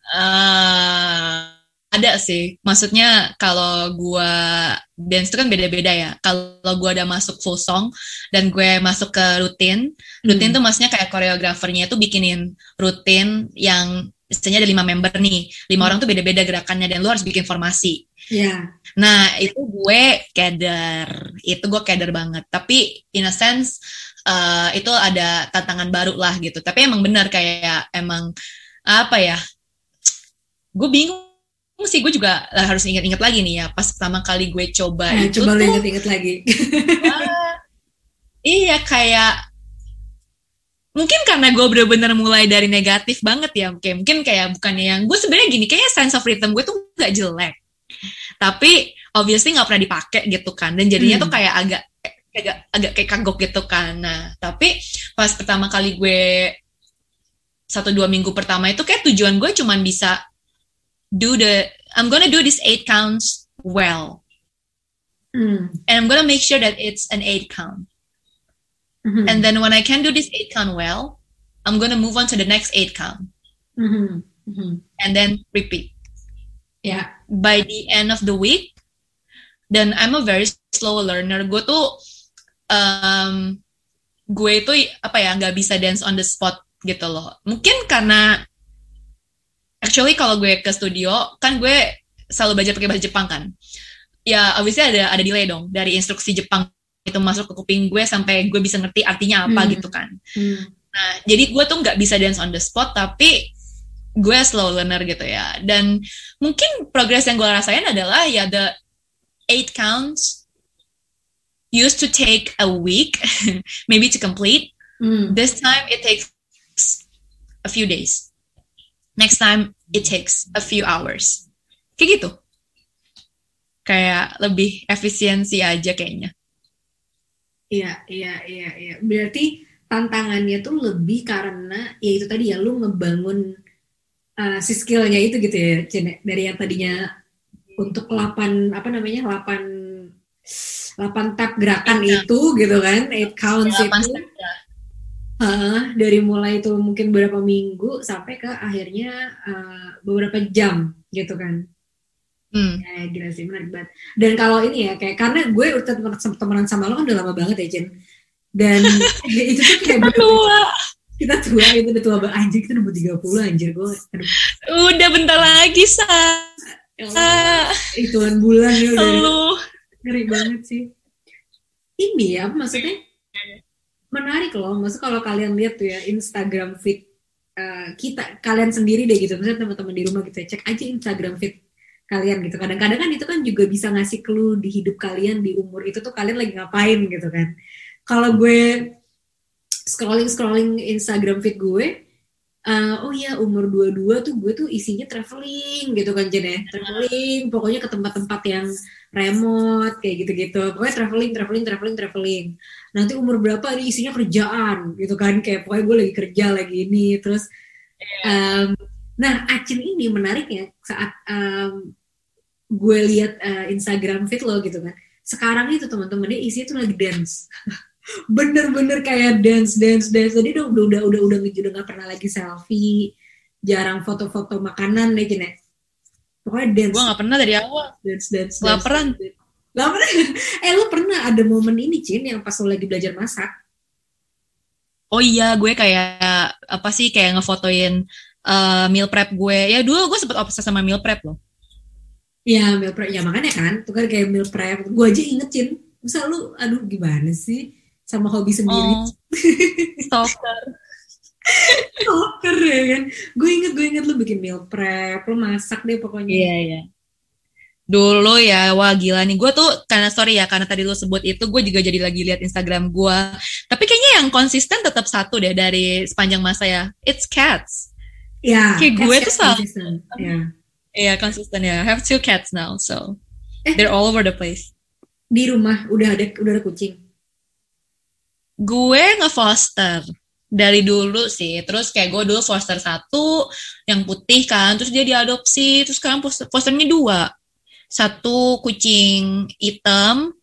Uh, ada sih. Maksudnya kalau gue dance itu kan beda-beda ya. Kalau gue udah masuk full song dan gue masuk ke rutin, rutin hmm. tuh maksudnya kayak koreografernya itu bikinin rutin yang misalnya ada lima member nih, lima hmm. orang tuh beda-beda gerakannya dan lu harus bikin formasi. Iya. Yeah. Nah itu gue keder, itu gue keder banget. Tapi in a sense uh, itu ada tantangan baru lah gitu. Tapi emang benar kayak emang apa ya? Gue bingung sih gue juga harus ingat-ingat lagi nih ya pas pertama kali gue coba nah, itu coba tuh, ingat-ingat lagi. Uh, iya kayak mungkin karena gue bener-bener mulai dari negatif banget ya kayak mungkin kayak bukannya yang gue sebenarnya gini kayaknya sense of rhythm gue tuh gak jelek. Tapi obviously nggak pernah dipakai gitu kan dan jadinya hmm. tuh kayak agak agak agak kayak kagok gitu kan. Nah tapi pas pertama kali gue satu dua minggu pertama itu kayak tujuan gue cuman bisa do the I'm gonna do this eight counts well hmm. and I'm gonna make sure that it's an eight count Mm-hmm. And then when I can do this eight count well, I'm to move on to the next eight count. Mm-hmm. Mm-hmm. And then repeat. Yeah. By the end of the week, then I'm a very slow learner. Gue tuh, um, gue itu apa ya nggak bisa dance on the spot gitu loh. Mungkin karena actually kalau gue ke studio kan gue selalu belajar pakai bahasa Jepang kan. Ya obviously ada ada delay dong dari instruksi Jepang itu masuk ke kuping gue sampai gue bisa ngerti artinya apa Hmm. gitu kan. Hmm. Nah, jadi gue tuh nggak bisa dance on the spot, tapi gue slow learner gitu ya. Dan mungkin progres yang gue rasain adalah ya the eight counts used to take a week, maybe to complete. Hmm. This time it takes a few days. Next time it takes a few hours. Kayak gitu. Kayak lebih efisiensi aja kayaknya. Iya, iya, iya, iya. Berarti tantangannya tuh lebih karena ya itu tadi ya lu ngebangun uh, si skillnya itu gitu ya, ya. dari yang tadinya untuk 8 apa namanya? 8 8 tap gerakan itu gitu kan, 8 counts Delapan itu. step ya. Heeh, dari mulai itu mungkin beberapa minggu sampai ke akhirnya uh, beberapa jam gitu kan. Hmm. Ya, gila sih, menarik banget. Dan kalau ini ya, kayak karena gue udah temen- temenan sama lo kan udah lama banget ya, Jen. Dan itu tuh kayak bener- Tua. kita tua, itu udah tua banget. Anjir, kita udah 30 anjir. Gue, aduh, Udah bentar lagi, Sa. ya hitungan bulan ya udah ngeri banget sih. Ini ya, maksudnya menarik loh. Maksud kalau kalian lihat tuh ya, Instagram feed eh, kita, kalian sendiri deh gitu. Misalnya teman-teman di rumah gitu ya, cek aja Instagram feed kalian gitu. Kadang-kadang kan itu kan juga bisa ngasih clue di hidup kalian di umur itu tuh kalian lagi ngapain gitu kan. Kalau gue scrolling scrolling Instagram feed gue, eh, oh iya umur 22 tuh gue tuh isinya traveling gitu kan Jen ya. Traveling, pokoknya ke tempat-tempat yang remote kayak gitu-gitu. Pokoknya traveling, traveling, traveling, traveling. Nanti umur berapa ini isinya kerjaan gitu kan. Kayak pokoknya gue lagi kerja lagi ini terus em, Nah, Acin ini menariknya saat em, gue lihat eh, Instagram feed lo gitu kan. Sekarang itu teman-teman dia isinya tuh lagi dance. Bener-bener kayak dance, dance, dance. Jadi udah udah udah udah udah, udah nggak pernah lagi selfie, jarang foto-foto makanan deh Cin ya. Pokoknya dance, Gue gak pernah dari awal. dance, dance, dance. Laparan. Laparan. eh lu pernah ada momen ini Cin yang pas lo lagi belajar masak? Oh iya, gue kayak apa sih kayak ngefotoin eh, meal prep gue. Ya dulu gue sempet obses sama meal prep loh. Ya meal prep, ya makanya kan, tuh kan kayak meal prep. Gue aja ingetin, masa lu, aduh gimana sih sama hobi sendiri? Oh, stalker. Stalker ya kan? Gue inget, gue inget lu bikin meal prep, lu masak deh pokoknya. Iya iya. Dulu ya, wah gila nih. Gue tuh karena sorry ya, karena tadi lu sebut itu, gue juga jadi lagi lihat Instagram gue. Tapi kayaknya yang konsisten tetap satu deh dari sepanjang masa ya. It's cats. Ya, Kayak gue yes, tuh yes, selalu- konsisten. Ya. Iya konsisten ya. I have two cats now, so Eh. they're all over the place. Di rumah udah ada udah ada kucing. Gue nge-foster dari dulu sih. Terus kayak gue dulu foster satu yang putih kan, terus dia diadopsi, terus sekarang foster, fosternya dua. Satu kucing hitam,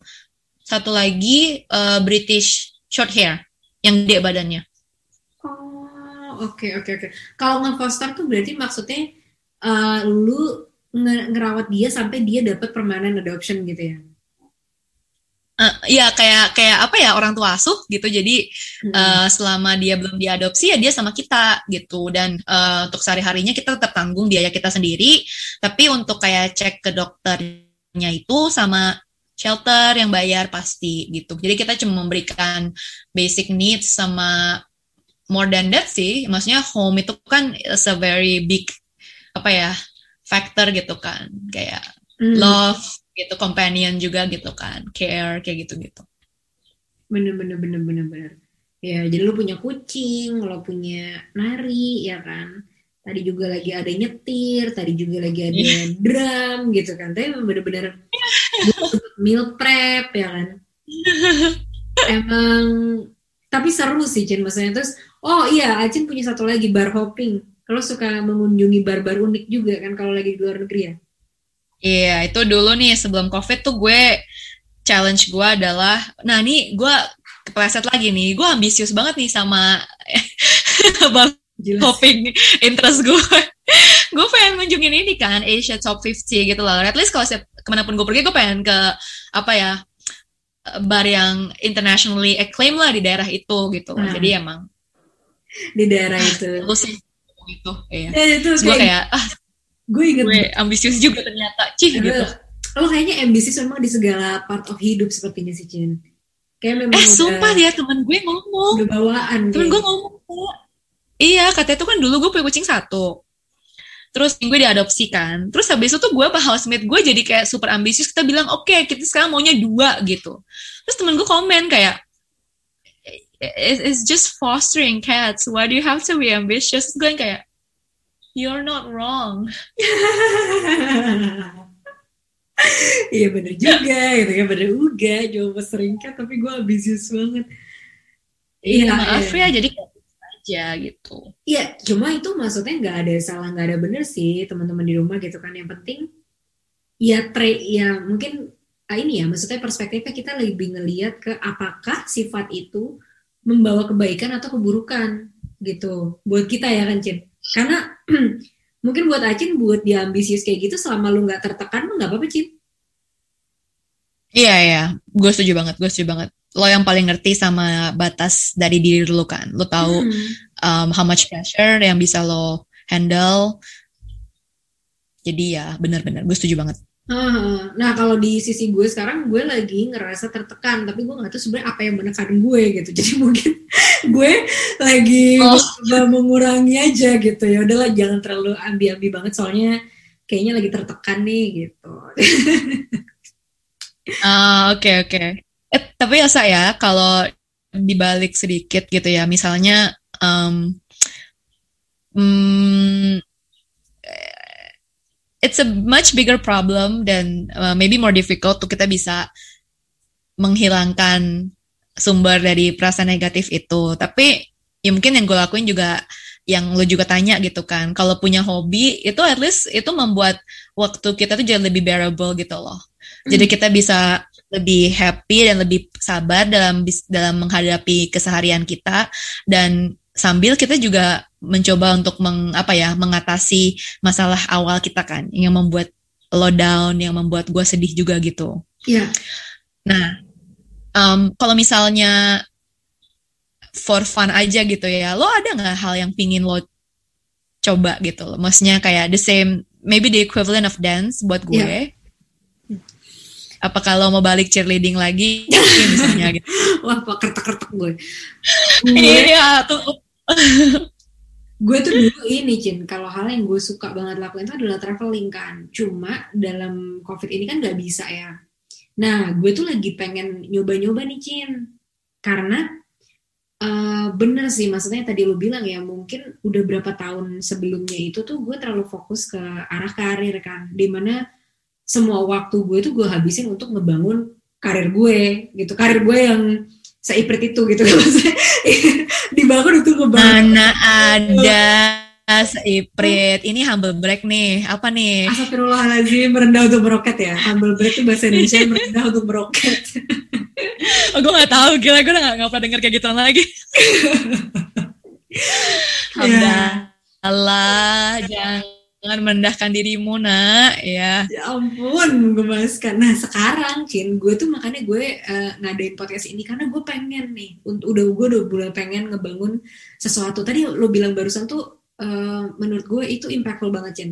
satu lagi eh, British short hair yang gede badannya. Oh, oke oke oke. Kalau nge-foster tuh berarti maksudnya eh, lu nge- ngerawat dia sampai dia dapat permanent adoption gitu ya? Eh, ya kayak kayak apa ya orang tua asuh gitu. Jadi Hmm. eh, selama dia belum diadopsi ya dia sama kita gitu dan eh, untuk sehari-harinya kita tetap tanggung biaya kita sendiri tapi untuk kayak cek ke dokternya itu sama shelter yang bayar pasti gitu jadi kita cuma memberikan basic needs sama more than that sih maksudnya home itu kan is a very big apa ya factor gitu kan kayak Hmm. love gitu companion juga gitu kan care kayak gitu gitu bener bener bener bener bener. Ya jadi lu punya kucing lo punya nari ya kan. Tadi juga lagi ada nyetir tadi juga lagi ada drum gitu kan. Tapi bener-bener meal prep ya kan. Emang tapi seru sih Cin. Maksudnya terus oh iya Acin punya satu lagi bar hopping. Kalau suka mengunjungi bar-bar unik juga kan kalau lagi di luar negeri ya Iya, itu dulu nih sebelum COVID tuh gue challenge gue adalah, nah ini gue kepleset lagi nih, gue ambisius banget nih sama bang interest gue. gue pengen ngunjungin ini kan Asia Top 50 gitu loh. At least kalau saya ke mana pun gue pergi, gue pengen ke apa ya bar yang internationally acclaimed lah di daerah itu gitu. Hmm. Jadi emang di daerah itu lu sih gitu, iya. Eh, itu gue kayak kayak ah gue inget gue ambisius juga ternyata, cih gitu. Lo kayaknya ambisius memang di segala part of hidup sepertinya sih Cin. Kayak memang eh udah, sumpah ya temen gue ngomong. udah bawaan. temen gue ngomong "Kak, iya katanya tuh kan dulu gue punya kucing satu. Terus gue diadopsi kan. Terus habis itu tuh gue sama housemate gue jadi kayak super ambisius. Kita bilang oke kita sekarang maunya dua gitu. Terus temen gue komen kayak "It- it's just fostering cats. Why do you have to be ambitious? Gue yang kayak you're not wrong Iya bener juga gitu kan bener juga coba seringkat tapi gue ambisius banget. iya Iya, maaf iya. ya jadi gitu aja gitu Iya, cuma itu maksudnya nggak ada salah nggak ada bener sih teman-teman di rumah gitu kan. Yang penting ya tre ya mungkin ah, ini ya maksudnya perspektifnya kita lebih ngelihat ke apakah sifat itu membawa kebaikan atau keburukan gitu buat kita ya kan Cin. Karena mungkin buat Acin buat dia ambisius kayak gitu selama lu nggak tertekan mah nggak apa-apa Cin. Iya iya, gue setuju banget, gue setuju banget. Lo yang paling ngerti sama batas dari diri lo kan. Lo tahu Hmm. um, how much pressure yang bisa lo handle. Jadi ya benar-benar gue setuju banget. Ah, Nah kalau di sisi gue sekarang gue lagi ngerasa tertekan tapi gue nggak tahu sebenarnya apa yang menekan gue gitu jadi mungkin gue lagi Oh. coba mengurangi aja gitu ya udahlah jangan terlalu ambi-ambi banget soalnya kayaknya lagi tertekan nih gitu Ah oke oke. Eh tapi ya saya kalau dibalik sedikit gitu ya, misalnya um, mm, it's a much bigger problem dan uh, maybe more difficult tuh kita bisa menghilangkan sumber dari perasaan negatif itu. Tapi ya mungkin yang gue lakuin juga yang lo juga tanya gitu kan. Kalau punya hobi itu at least itu membuat waktu kita tuh jadi lebih bearable gitu loh. Jadi kita bisa lebih happy dan lebih sabar dalam dalam menghadapi keseharian kita dan sambil kita juga mencoba untuk meng, apa ya mengatasi masalah awal kita kan yang membuat lo down, yang membuat gue sedih juga gitu. ya Nah, um, kalau misalnya for fun aja gitu ya, lo ada nggak hal yang pingin lo coba gitu loh? Maksudnya kayak the same, maybe the equivalent of dance buat gue. Apa kalau mau balik cheerleading lagi, misalnya gitu. wah kertek-kertek gue gue Iya, tuh. Gue tuh dulu ini Cin kalau hal yang gue suka banget lakuin itu adalah traveling kan. Cuma dalam covid ini kan nggak bisa ya. Nah gue tuh lagi pengen nyoba-nyoba nih Cin. Karena eh, bener sih maksudnya tadi lu bilang ya mungkin udah berapa tahun sebelumnya itu tuh gue terlalu fokus ke arah karir kan. Di mana semua waktu gue tuh gue habisin untuk ngebangun karir gue gitu. Karir gue yang seiprit itu gitu. Maksudnya dibangun untuk ngebangun Mana ada seiprit. Ini humble break nih. Apa nih? Astagfirullahaladzim, merendah untuk meroket ya. Humble break itu bahasa Indonesia merendah untuk meroket. Oh, gue gak tahu. Gila, gue udah gak, gak pernah denger kayak gitu lagi. Ya. Allah, jangan merendahkan dirimu, nak. Ya. Ya ampun, menggemaskan. Nah sekarang, Cin, gue tuh makanya gue eh, ngadain podcast ini karena gue pengen nih, udah gue udah mulai pengen ngebangun sesuatu. Tadi lo bilang barusan tuh, eh, menurut gue itu impactful banget, Cin.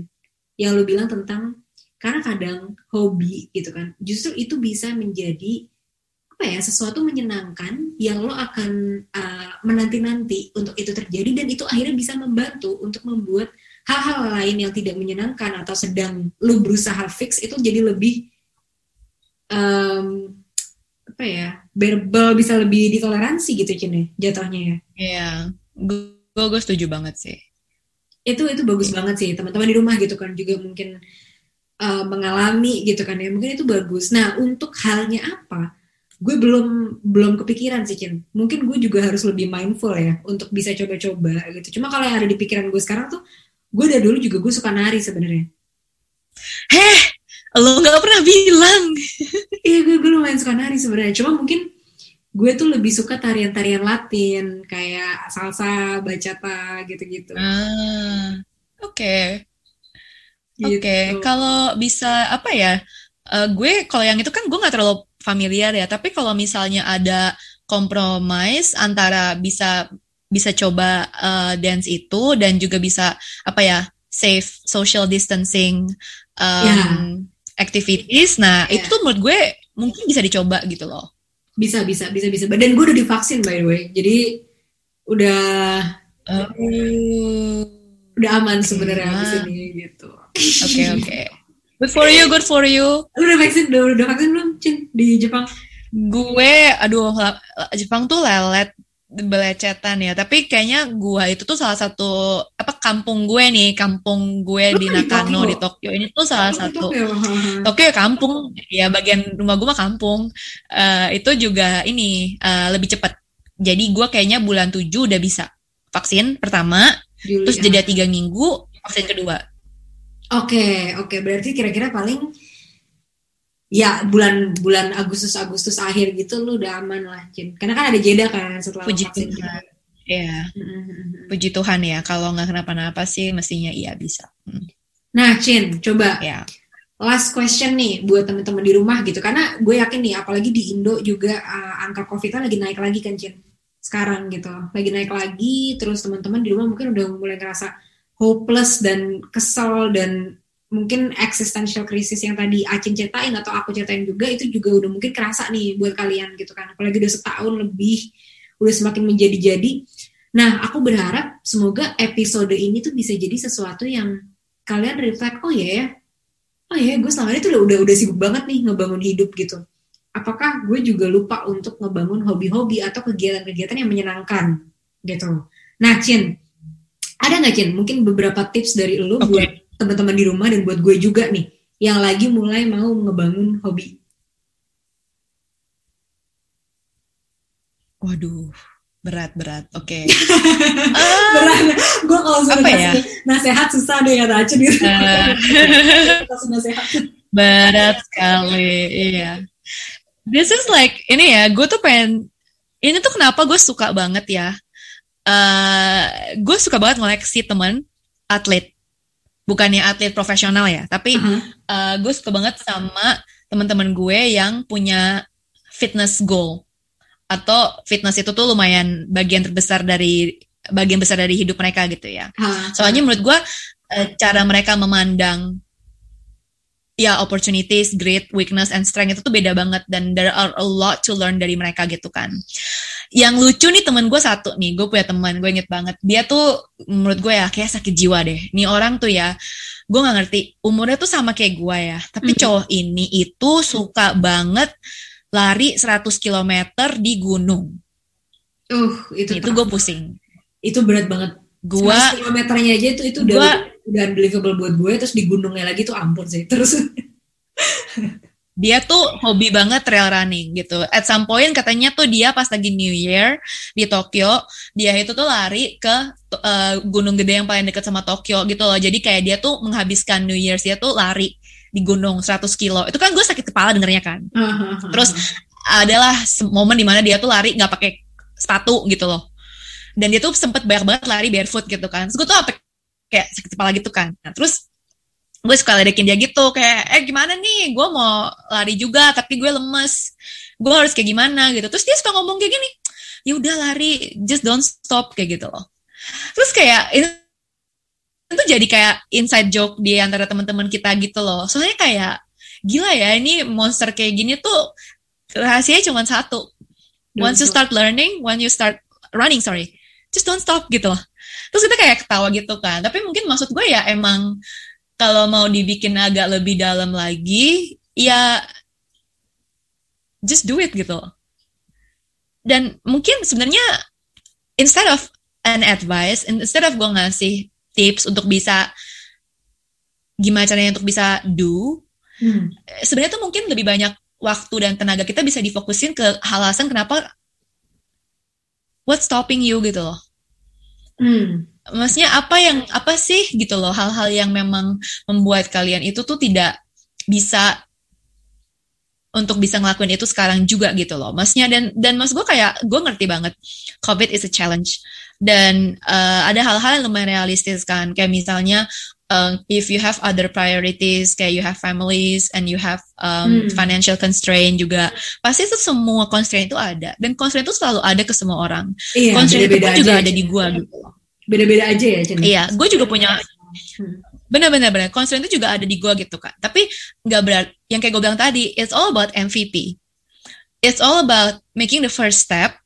Yang lo bilang tentang karena kadang hobi gitu kan, justru itu bisa menjadi apa ya sesuatu menyenangkan yang lo akan uh, menanti-nanti untuk itu terjadi dan itu akhirnya bisa membantu untuk membuat hal-hal lain yang tidak menyenangkan atau sedang lo berusaha fix itu jadi lebih um, apa ya bearable bisa lebih ditoleransi gitu Cine jatuhnya ya. Iya. Gue, gue setuju banget sih. itu itu bagus banget sih teman-teman di rumah gitu kan juga mungkin uh, mengalami gitu kan ya mungkin itu bagus. Nah untuk halnya apa? Gue belum belum kepikiran sih Cin. Mungkin gue juga harus lebih mindful ya untuk bisa coba-coba gitu. Cuma kalau yang ada di pikiran gue sekarang tuh gue dari dulu juga gue suka nari sebenarnya Heh, lo gak pernah bilang. iya gue gue lumayan suka nari sebenarnya cuma mungkin gue tuh lebih suka tarian-tarian Latin kayak salsa bachata gitu-gitu Ah, oke. Gitu. Oke, kalau bisa apa ya? eh, gue kalau yang itu kan gue nggak terlalu familiar ya. Tapi kalau misalnya ada compromise antara bisa bisa coba eh, dance itu dan juga bisa apa ya safe social distancing um, Ya. activities. Nah Ya. itu tuh menurut gue mungkin bisa dicoba gitu loh. Bisa, bisa, bisa, bisa. Dan gue udah divaksin by the way. Jadi udah Oh. udah aman sebenarnya Ah. di sini gitu. Oke oke. Good for you, good for you. Lu udah vaksin, udah, udah vaksin belum, Cin, di Jepang? Gue, aduh, Jepang tuh lelet belecetan ya. Tapi kayaknya gua itu tuh salah satu apa kampung gue nih, kampung gue Lu di kan di Nakano Tokyo. di Tokyo. Ini tuh salah Oh, satu Tokyo. Ya kampung, ya bagian rumah gue mah kampung. Eh, itu juga ini eh, lebih cepat. Jadi gue kayaknya bulan 7 udah bisa vaksin pertama, Juli, terus ah. jeda tiga minggu vaksin kedua. Oke, oke. Berarti kira-kira paling ya bulan bulan Agustus Agustus akhir gitu lu udah aman lah, Cin. Karena kan ada jeda kan setelah Puji vaksin Tuhan. Ya, puji Tuhan ya. Kalau nggak kenapa-napa sih mestinya iya bisa. Hmm, Nah, Cin, coba Ya. last question nih buat teman-teman di rumah gitu. Karena gue yakin nih, apalagi di Indo juga uh, angka COVID-nya lagi naik lagi kan, Cin. Sekarang gitu. Lagi naik lagi, terus teman-teman di rumah mungkin udah mulai ngerasa hopeless dan kesel dan mungkin existential crisis yang tadi Acin ceritain atau aku ceritain juga itu juga udah mungkin kerasa nih buat kalian gitu kan. Apalagi udah setahun lebih, udah semakin menjadi-jadi. Nah, aku berharap semoga episode ini tuh bisa jadi sesuatu yang kalian reflect, oh ya ya, oh ya gue selama ini tuh udah, udah udah sibuk banget nih ngebangun hidup gitu. Apakah gue juga lupa untuk ngebangun hobi-hobi atau kegiatan-kegiatan yang menyenangkan gitu. Nah, Cin, ada nggak Cin? Mungkin beberapa tips dari lu Oke. buat teman-teman di rumah dan buat gue juga nih yang lagi mulai mau ngebangun hobi. Waduh, berat-berat. Oke. Beneran, gue kalau sudah Apa ya? nasehat susah deh kata. Eh, Kasih nasehat. berat sekali, iya. This is like ini ya, gue tuh pengen ini tuh kenapa gue suka banget ya. eh gue suka banget ngoleksi temen atlet, bukannya atlet profesional ya, tapi Aha. eh, gue suka banget sama teman-teman gue yang punya fitness goal atau fitness itu tuh lumayan bagian terbesar dari bagian besar dari hidup mereka gitu ya. Ha. Soalnya menurut gue eh, cara mereka memandang ya opportunities, great, weakness, and strength itu tuh beda banget dan there are a lot to learn dari mereka gitu kan. Yang lucu nih temen gue satu nih, gue punya teman, gue inget banget. Dia tuh menurut gue ya kayak sakit jiwa deh. Nih orang tuh ya, gue nggak ngerti umurnya tuh sama kayak gue ya. Tapi Mhm. cowok ini itu suka banget lari 100 km di gunung. Uh, itu Itu gue pusing. itu berat banget. 100 kilometernya aja itu itu udah Gua- udah unbelievable buat gue terus di gunungnya lagi tuh ampun sih. Terus dia tuh hobi banget trail running gitu. At some point katanya tuh dia pas lagi New Year di Tokyo, dia itu tuh lari ke uh, gunung gede yang paling dekat sama Tokyo gitu loh. Jadi kayak dia tuh menghabiskan New Year's dia tuh lari di gunung 100 kilo. Itu kan gue sakit kepala dengernya kan. Terus adalah momen di mana dia tuh lari nggak pakai sepatu gitu loh. Dan dia tuh sempet banyak banget lari barefoot gitu kan. Terus gue tuh apa kayak sakit kepala gitu kan. Nah, terus gue suka ledekin dia gitu kayak eh gimana nih? Gue mau lari juga tapi gue lemes. Gue harus kayak gimana? Gitu. Terus dia suka ngomong kayak gini ya udah lari. Just don't stop. Kayak gitu loh. Terus kayak itu, jadi kayak inside joke di antara teman-teman kita gitu loh. Soalnya kayak gila ya ini monster kayak gini tuh rahasianya cuma satu. Once you start learning when you start running sorry just don't stop gitu loh terus kita kayak ketawa gitu kan tapi mungkin maksud gue ya emang kalau mau dibikin agak lebih dalam lagi ya just do it gitu loh. dan mungkin sebenarnya instead of an advice instead of gue ngasih tips untuk bisa gimana caranya untuk bisa do Hmm. sebenarnya tuh mungkin lebih banyak waktu dan tenaga kita bisa difokusin ke alasan kenapa what's stopping you gitu loh. Hmm. maksudnya apa yang apa sih gitu loh hal-hal yang memang membuat kalian itu tuh tidak bisa untuk bisa ngelakuin itu sekarang juga gitu loh. Maksudnya dan dan mas gue kayak gue ngerti banget covid is a challenge. Dan eh, ada hal-hal yang lumayan realistis kan. Kayak misalnya um, if you have other priorities kayak you have families and you have um, Hmm. financial constraint juga pasti itu semua constraint itu ada dan constraint itu selalu ada ke semua orang Iya, constraint itu beda-beda pun aja. juga ya, ada di Cin. gua gitu. Beda-beda aja ya, Cin. Iya, gue juga punya Hmm. benar-benar benar. Constraint itu juga ada di gue gitu kan. Tapi nggak berat. Yang kayak gue bilang tadi, it's all about MVP. it's all about making the first step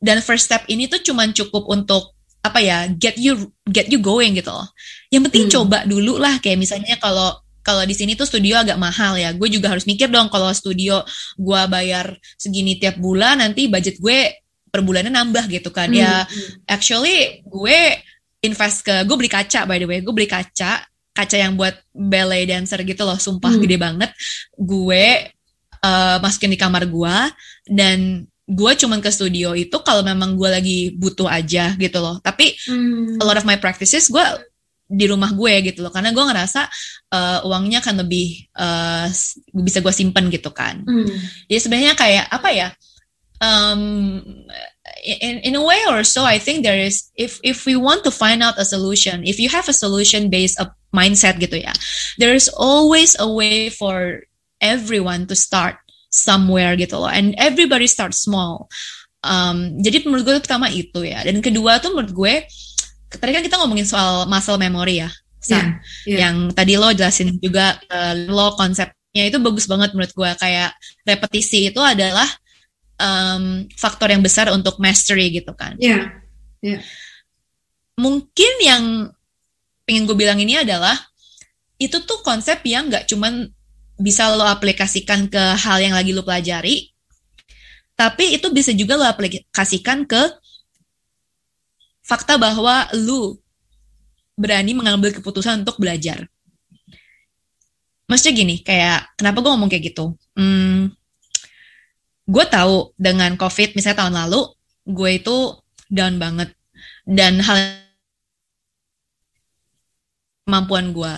dan first step ini tuh cuman cukup untuk apa ya get you get you going gitu loh. Yang penting hmm. coba dulu lah kayak misalnya kalau kalau di sini tuh studio agak mahal ya. Gue juga harus mikir dong kalau studio gue bayar segini tiap bulan nanti budget gue per bulannya nambah gitu kan. Hmm. Ya hmm. actually gue invest ke gue beli kaca by the way. Gue beli kaca kaca yang buat ballet dancer gitu loh. Sumpah hmm. gede banget. Gue uh, masukin di kamar gue dan gue cuman ke studio itu kalau memang gue lagi butuh aja gitu loh tapi hmm. a lot of my practices gue di rumah gue gitu loh karena gue ngerasa uh, uangnya kan lebih uh, bisa gue simpen gitu kan hmm. jadi sebenarnya kayak apa ya um, in in a way or so I think there is if if we want to find out a solution if you have a solution based a mindset gitu ya there is always a way for everyone to start somewhere gitu loh and everybody start small um, jadi menurut gue pertama itu ya dan kedua tuh menurut gue tadi kan kita ngomongin soal muscle memory ya Sam, yeah, yeah. yang tadi lo jelasin juga uh, lo konsepnya itu bagus banget menurut gue kayak repetisi itu adalah um, faktor yang besar untuk mastery gitu kan. Yeah, yeah. Mungkin yang pengen gue bilang ini adalah itu tuh konsep yang nggak cuman bisa lo aplikasikan ke hal yang lagi lo pelajari, tapi itu bisa juga lo aplikasikan ke fakta bahwa lo berani mengambil keputusan untuk belajar. Maksudnya gini, kayak kenapa gue ngomong kayak gitu? Hmm, gue tahu dengan COVID misalnya tahun lalu, gue itu down banget dan hal kemampuan gue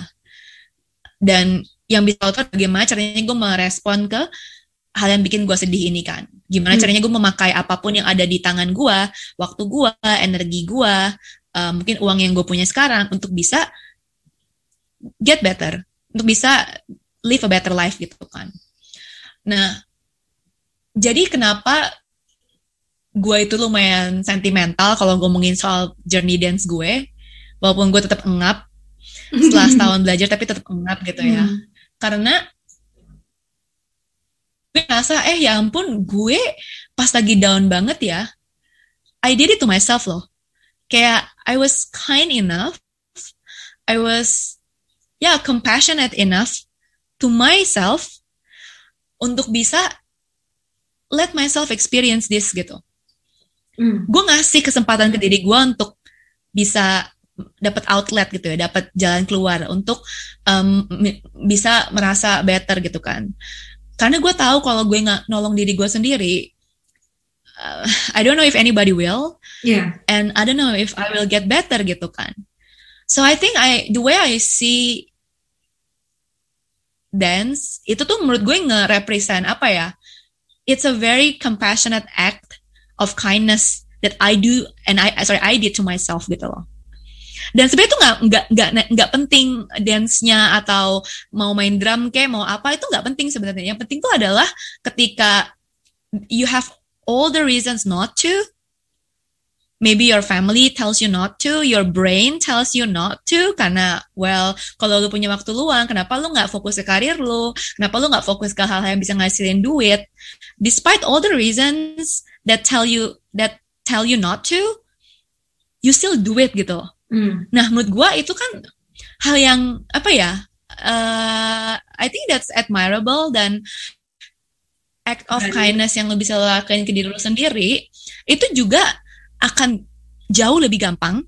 dan yang bisa tahu tuh bagaimana caranya gue merespon ke hal yang bikin gue sedih ini kan. Gimana hmm. caranya gue memakai apa pun yang ada di tangan gue, waktu gue, energi gue, uh, mungkin uang yang gue punya sekarang untuk bisa get better, untuk bisa live a better life gitu kan. Nah, jadi kenapa gue itu lumayan sentimental kalau ngomongin soal journey dance gue, walaupun gue tetap engap setelah setahun belajar tapi tetap engap gitu ya. Hmm karena gue ngerasa eh ya ampun gue pas lagi down banget ya I did it to myself loh kayak I was kind enough I was ya yeah, compassionate enough to myself untuk bisa let myself experience this gitu mm. gue ngasih kesempatan ke diri gue untuk bisa dapat outlet gitu ya, dapat jalan keluar untuk um, bisa merasa better gitu kan. Karena gue tahu kalau gue nggak nolong diri gue sendiri, uh, I don't know if anybody will, yeah. and I don't know if I will get better gitu kan. So I think I the way I see dance itu tuh menurut gue nge-represent apa ya? It's a very compassionate act of kindness that I do and I sorry I did to myself gitu loh dan sebenarnya itu nggak nggak nggak nggak penting dance-nya atau mau main drum kayak mau apa itu nggak penting sebenarnya. Yang penting itu adalah ketika you have all the reasons not to maybe your family tells you not to, your brain tells you not to, karena well kalau lu punya waktu luang, kenapa lu nggak fokus ke karir lu, kenapa lu nggak fokus ke hal-hal yang bisa ngasilin duit, despite all the reasons that tell you that tell you not to, you still do it gitu. Hmm. Nah, menurut gue itu kan hal yang apa ya? Uh, I think that's admirable dan act of kindness yang lo bisa lakukan ke diri lo sendiri itu juga akan jauh lebih gampang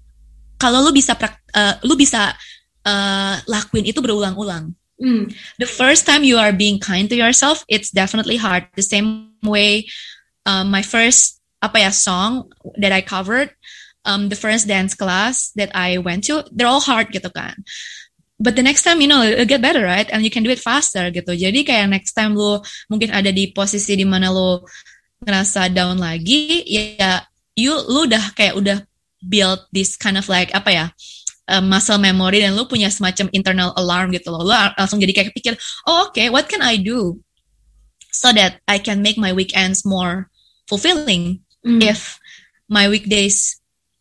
kalau lo bisa uh, lo bisa uh, lakuin itu berulang-ulang. Mm. The first time you are being kind to yourself, it's definitely hard. The same way, uh, my first apa ya song that I covered, um, the first dance class that I went to, they're all hard gitu kan. But the next time, you know, it'll get better, right? And you can do it faster gitu. Jadi kayak next time lu mungkin ada di posisi di mana lu ngerasa down lagi, ya you lu udah kayak udah build this kind of like apa ya? Uh, muscle memory dan lu punya semacam internal alarm gitu loh. Lu langsung jadi kayak pikir, oh oke, okay, what can I do so that I can make my weekends more fulfilling mm. if my weekdays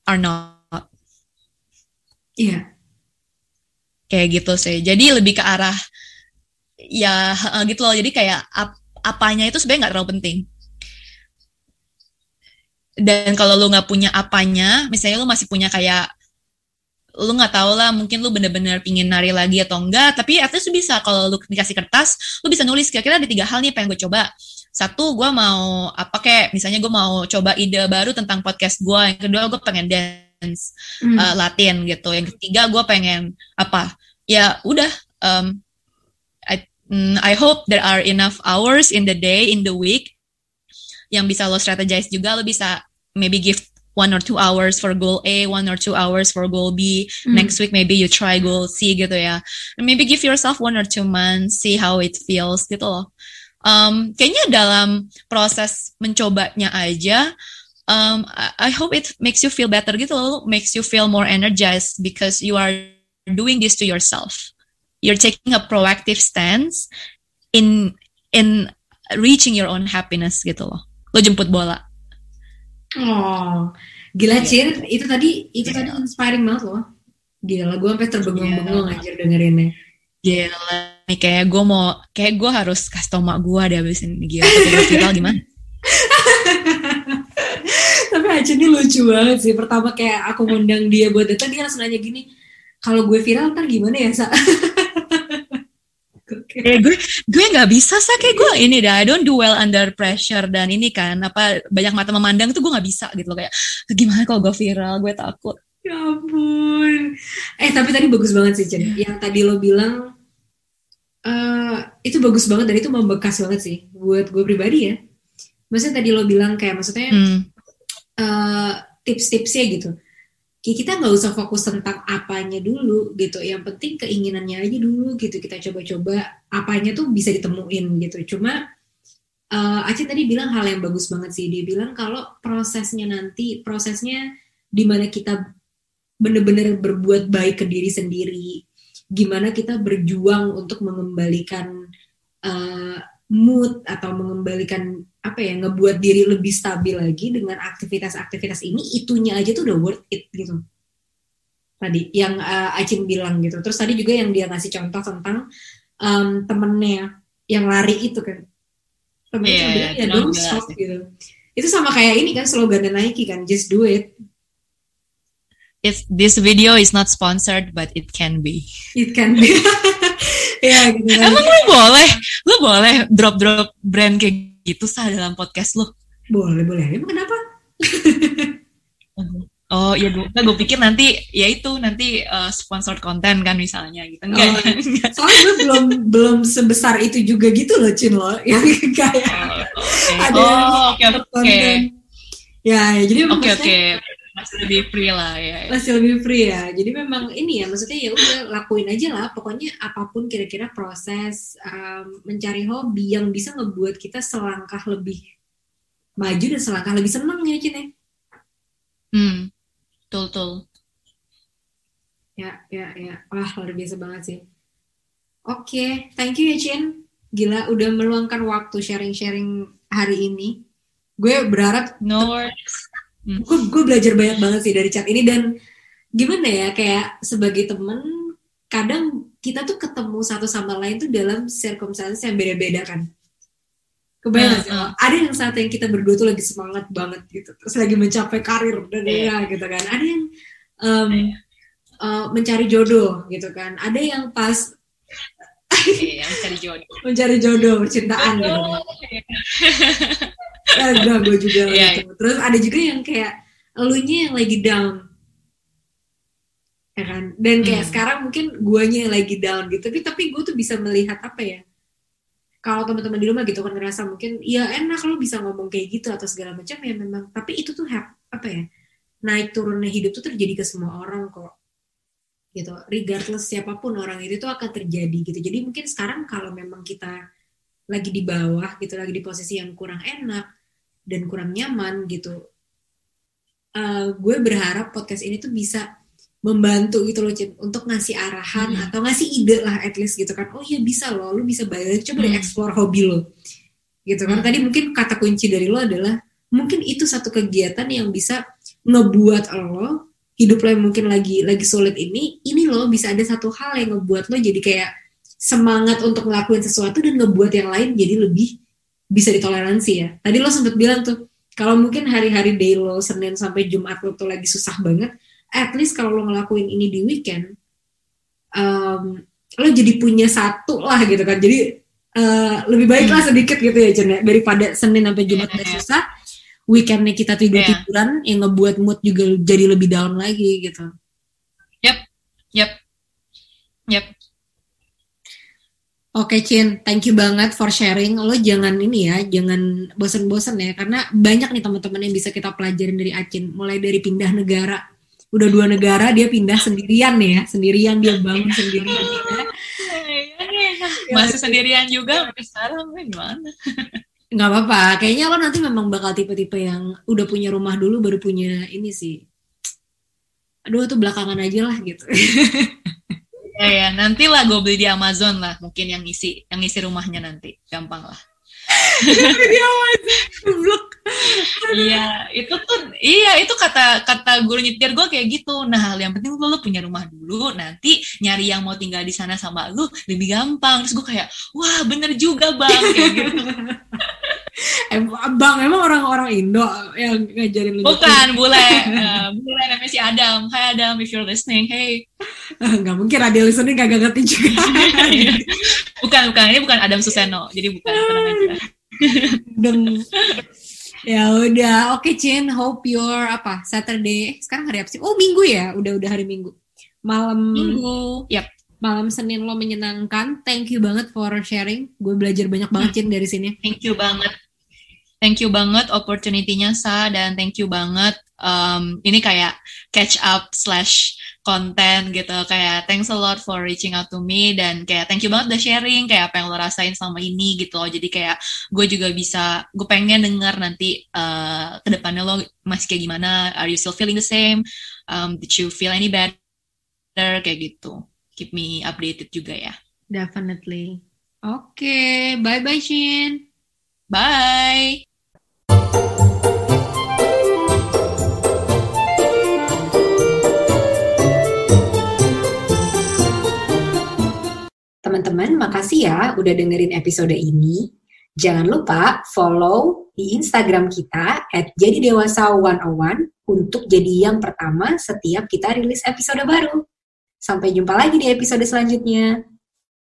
are not. Iya. Yeah. Kayak gitu sih. Jadi lebih ke arah ya gitu loh. Jadi kayak ap apanya itu sebenarnya nggak terlalu penting. dan kalau lu nggak punya apanya misalnya lu masih punya kayak lu nggak tahu lah mungkin lu bener-bener pingin nari lagi atau enggak tapi at least lu bisa kalau lu dikasih kertas lu bisa nulis kira-kira ada tiga hal nih pengen gue coba satu gue mau apa kayak misalnya gue mau coba ide baru tentang podcast gue yang kedua gue pengen dance hmm. uh, Latin gitu yang ketiga gue pengen apa ya udah um, I, mm, I hope there are enough hours in the day in the week yang bisa lo strategize juga lo bisa maybe give one or two hours for goal A, one or two hours for goal B. Mm. Next week maybe you try goal C gitu ya. And maybe give yourself one or two months, see how it feels gitu loh. Um, kayaknya dalam proses mencobanya aja, um, I hope it makes you feel better gitu loh, makes you feel more energized because you are doing this to yourself. You're taking a proactive stance in in reaching your own happiness gitu loh. Lo jemput bola. Oh, gila yeah. Cir, itu tadi itu yeah. tadi inspiring banget loh. Gila, gue sampai terbengong-bengong yeah. anjir dengerinnya. Gila, nih kayak gue mau, kayak gue harus kasih tau mak gue deh abis ini. Gila, viral gimana? Tapi aja ini lucu banget sih. Pertama kayak aku ngundang dia buat datang, dia langsung nanya gini, kalau gue viral ntar gimana ya, Sa? eh gue gue nggak bisa sih kayak gue ini dah I don't do well under pressure dan ini kan apa banyak mata memandang tuh gue nggak bisa gitu loh kayak gimana kalau gue viral gue takut ya ampun eh tapi tadi bagus banget sih Jen yeah. yang tadi lo bilang uh, itu bagus banget dan itu membekas banget sih buat gue pribadi ya. Maksudnya tadi lo bilang kayak maksudnya hmm. uh, tips-tipsnya gitu. Kita nggak usah fokus tentang apanya dulu gitu. Yang penting keinginannya aja dulu gitu. Kita coba-coba apanya tuh bisa ditemuin gitu. Cuma uh, Aceh tadi bilang hal yang bagus banget sih. Dia bilang kalau prosesnya nanti prosesnya di mana kita bener-bener berbuat baik ke diri sendiri gimana kita berjuang untuk mengembalikan uh, mood atau mengembalikan apa ya ngebuat diri lebih stabil lagi dengan aktivitas-aktivitas ini itunya aja tuh udah worth it gitu. Tadi yang uh, Acin bilang gitu. Terus tadi juga yang dia ngasih contoh tentang um, temennya yang lari itu kan. Temennya yeah, bilang ya don't stop gitu. Itu sama kayak ini kan slogan Nike kan just do it It's, this video is not sponsored but it can be. It can be. Ya gitu kan. emang lu boleh lu boleh drop drop brand kayak gitu sah dalam podcast lo boleh boleh. Emang kenapa? Oh iya gue, gue pikir nanti ya itu nanti uh, sponsored konten kan misalnya gitu. Enggak, oh, enggak. soalnya gue belum belum sebesar itu juga gitu loh Cin lo yang kayak oh, okay. ada oh, okay, okay. ya, ya jadi oke okay, oke. okay masih lebih free lah ya, ya. Masih lebih free ya. Jadi memang ini ya maksudnya ya udah lakuin aja lah. Pokoknya apa pun kira-kira proses um, mencari hobi yang bisa ngebuat kita selangkah lebih maju dan selangkah lebih senang ya Cine. Hmm, betul betul. Ya ya ya. Wah luar biasa banget sih. Oke, okay. thank you ya Cin. Gila udah meluangkan waktu sharing-sharing hari ini. Gue berharap no worries hmm. gue belajar banyak banget sih dari chat ini dan gimana ya kayak sebagai temen kadang kita tuh ketemu satu sama lain tuh dalam circumstances yang beda-beda kan. Kebayang uh, uh. ada yang saat yang kita berdua tuh lagi semangat banget gitu terus lagi mencapai karir dan yeah. ya gitu kan. Ada yang um, uh, mencari jodoh gitu kan. Ada yang pas yeah, mencari jodoh. Mencari jodoh percintaan gitu. Kan ya gue gue juga yeah, gitu. terus ada juga yang kayak elunya yang lagi down. Ya kan? Dan kayak hmm. sekarang mungkin guanya yang lagi down gitu. Tapi tapi gue tuh bisa melihat apa ya? Kalau teman-teman di rumah gitu kan ngerasa mungkin ya enak lo bisa ngomong kayak gitu atau segala macam ya memang. Tapi itu tuh hap, apa ya? Naik turunnya hidup tuh terjadi ke semua orang kok. Gitu. Regardless siapa pun orang itu tuh akan terjadi gitu. Jadi mungkin sekarang kalau memang kita lagi di bawah gitu lagi di posisi yang kurang enak dan kurang nyaman gitu uh, gue berharap podcast ini tuh bisa membantu gitu loh Cip, untuk ngasih arahan hmm. atau ngasih ide lah at least gitu kan oh iya bisa loh lu bisa balik coba hmm. explore hobi lo gitu kan hmm. tadi mungkin kata kunci dari lo adalah mungkin itu satu kegiatan yang bisa ngebuat lo hidup lo yang mungkin lagi lagi sulit ini ini lo bisa ada satu hal yang ngebuat lo jadi kayak semangat untuk ngelakuin sesuatu dan ngebuat yang lain jadi lebih bisa ditoleransi ya. Tadi lo sempat bilang tuh, kalau mungkin hari-hari day lo Senin sampai Jumat lo tuh lagi susah banget at least kalau lo ngelakuin ini di weekend um, lo jadi punya satu lah gitu kan jadi uh, lebih baik lah sedikit gitu ya Jen ya daripada Senin sampai Jumat udah susah weekendnya kita tidur tiduran yeah. yang ngebuat mood juga jadi lebih down lagi gitu. Yep, yep, yep. Oke Cin, thank you banget for sharing. Lo jangan ini ya, jangan bosen-bosen ya, karena banyak nih teman-teman yang bisa kita pelajarin dari Acin. Mulai dari pindah negara, udah dua negara dia pindah sendirian nih ya, sendirian dia bangun sendirian. Ya. Masih sendirian juga, tapi sekarang gimana? Gak apa-apa, kayaknya lo nanti memang bakal tipe-tipe yang udah punya rumah dulu baru punya ini sih. Aduh tuh belakangan aja lah gitu. ya ya nanti lah gue beli di Amazon lah. Mungkin yang isi yang isi rumahnya nanti. Gampang lah. Di iya itu tuh iya itu kata kata guru nyetir gue kayak gitu. Nah yang penting lo, lo punya rumah dulu. Nanti nyari yang mau tinggal di sana sama lu lebih gampang. Terus gue kayak wah bener juga bang. Kayak gitu Bang, emang orang-orang Indo yang ngajarin lu? Bukan, bule. Uh, bule namanya si Adam. Hai Adam, if you're listening, hey. Gak mungkin ada listening gak ngerti juga. bukan, bukan. Ini bukan Adam Suseno. Jadi bukan, tenang aja. Deng. ya udah, oke okay, Chin. Hope your apa Saturday. Sekarang hari apa sih? Oh Minggu ya, udah udah hari Minggu. Malam Minggu. Yap malam Senin lo menyenangkan. Thank you banget for sharing. Gue belajar banyak banget Cin dari sini. Thank you banget. Thank you banget opportunity-nya Sa dan thank you banget um, ini kayak catch up slash konten gitu. Kayak thanks a lot for reaching out to me dan kayak thank you banget udah sharing kayak apa yang lo rasain selama ini gitu loh. Jadi kayak gue juga bisa gue pengen denger nanti uh, ke depannya lo masih kayak gimana? Are you still feeling the same? Um, did you feel any better? Kayak gitu. Keep me updated juga ya. Definitely. Oke okay. bye bye Shin. Bye Teman-teman, makasih ya udah dengerin episode ini. Jangan lupa follow di Instagram kita at jadi dewasa 101 untuk jadi yang pertama setiap kita rilis episode baru. Sampai jumpa lagi di episode selanjutnya.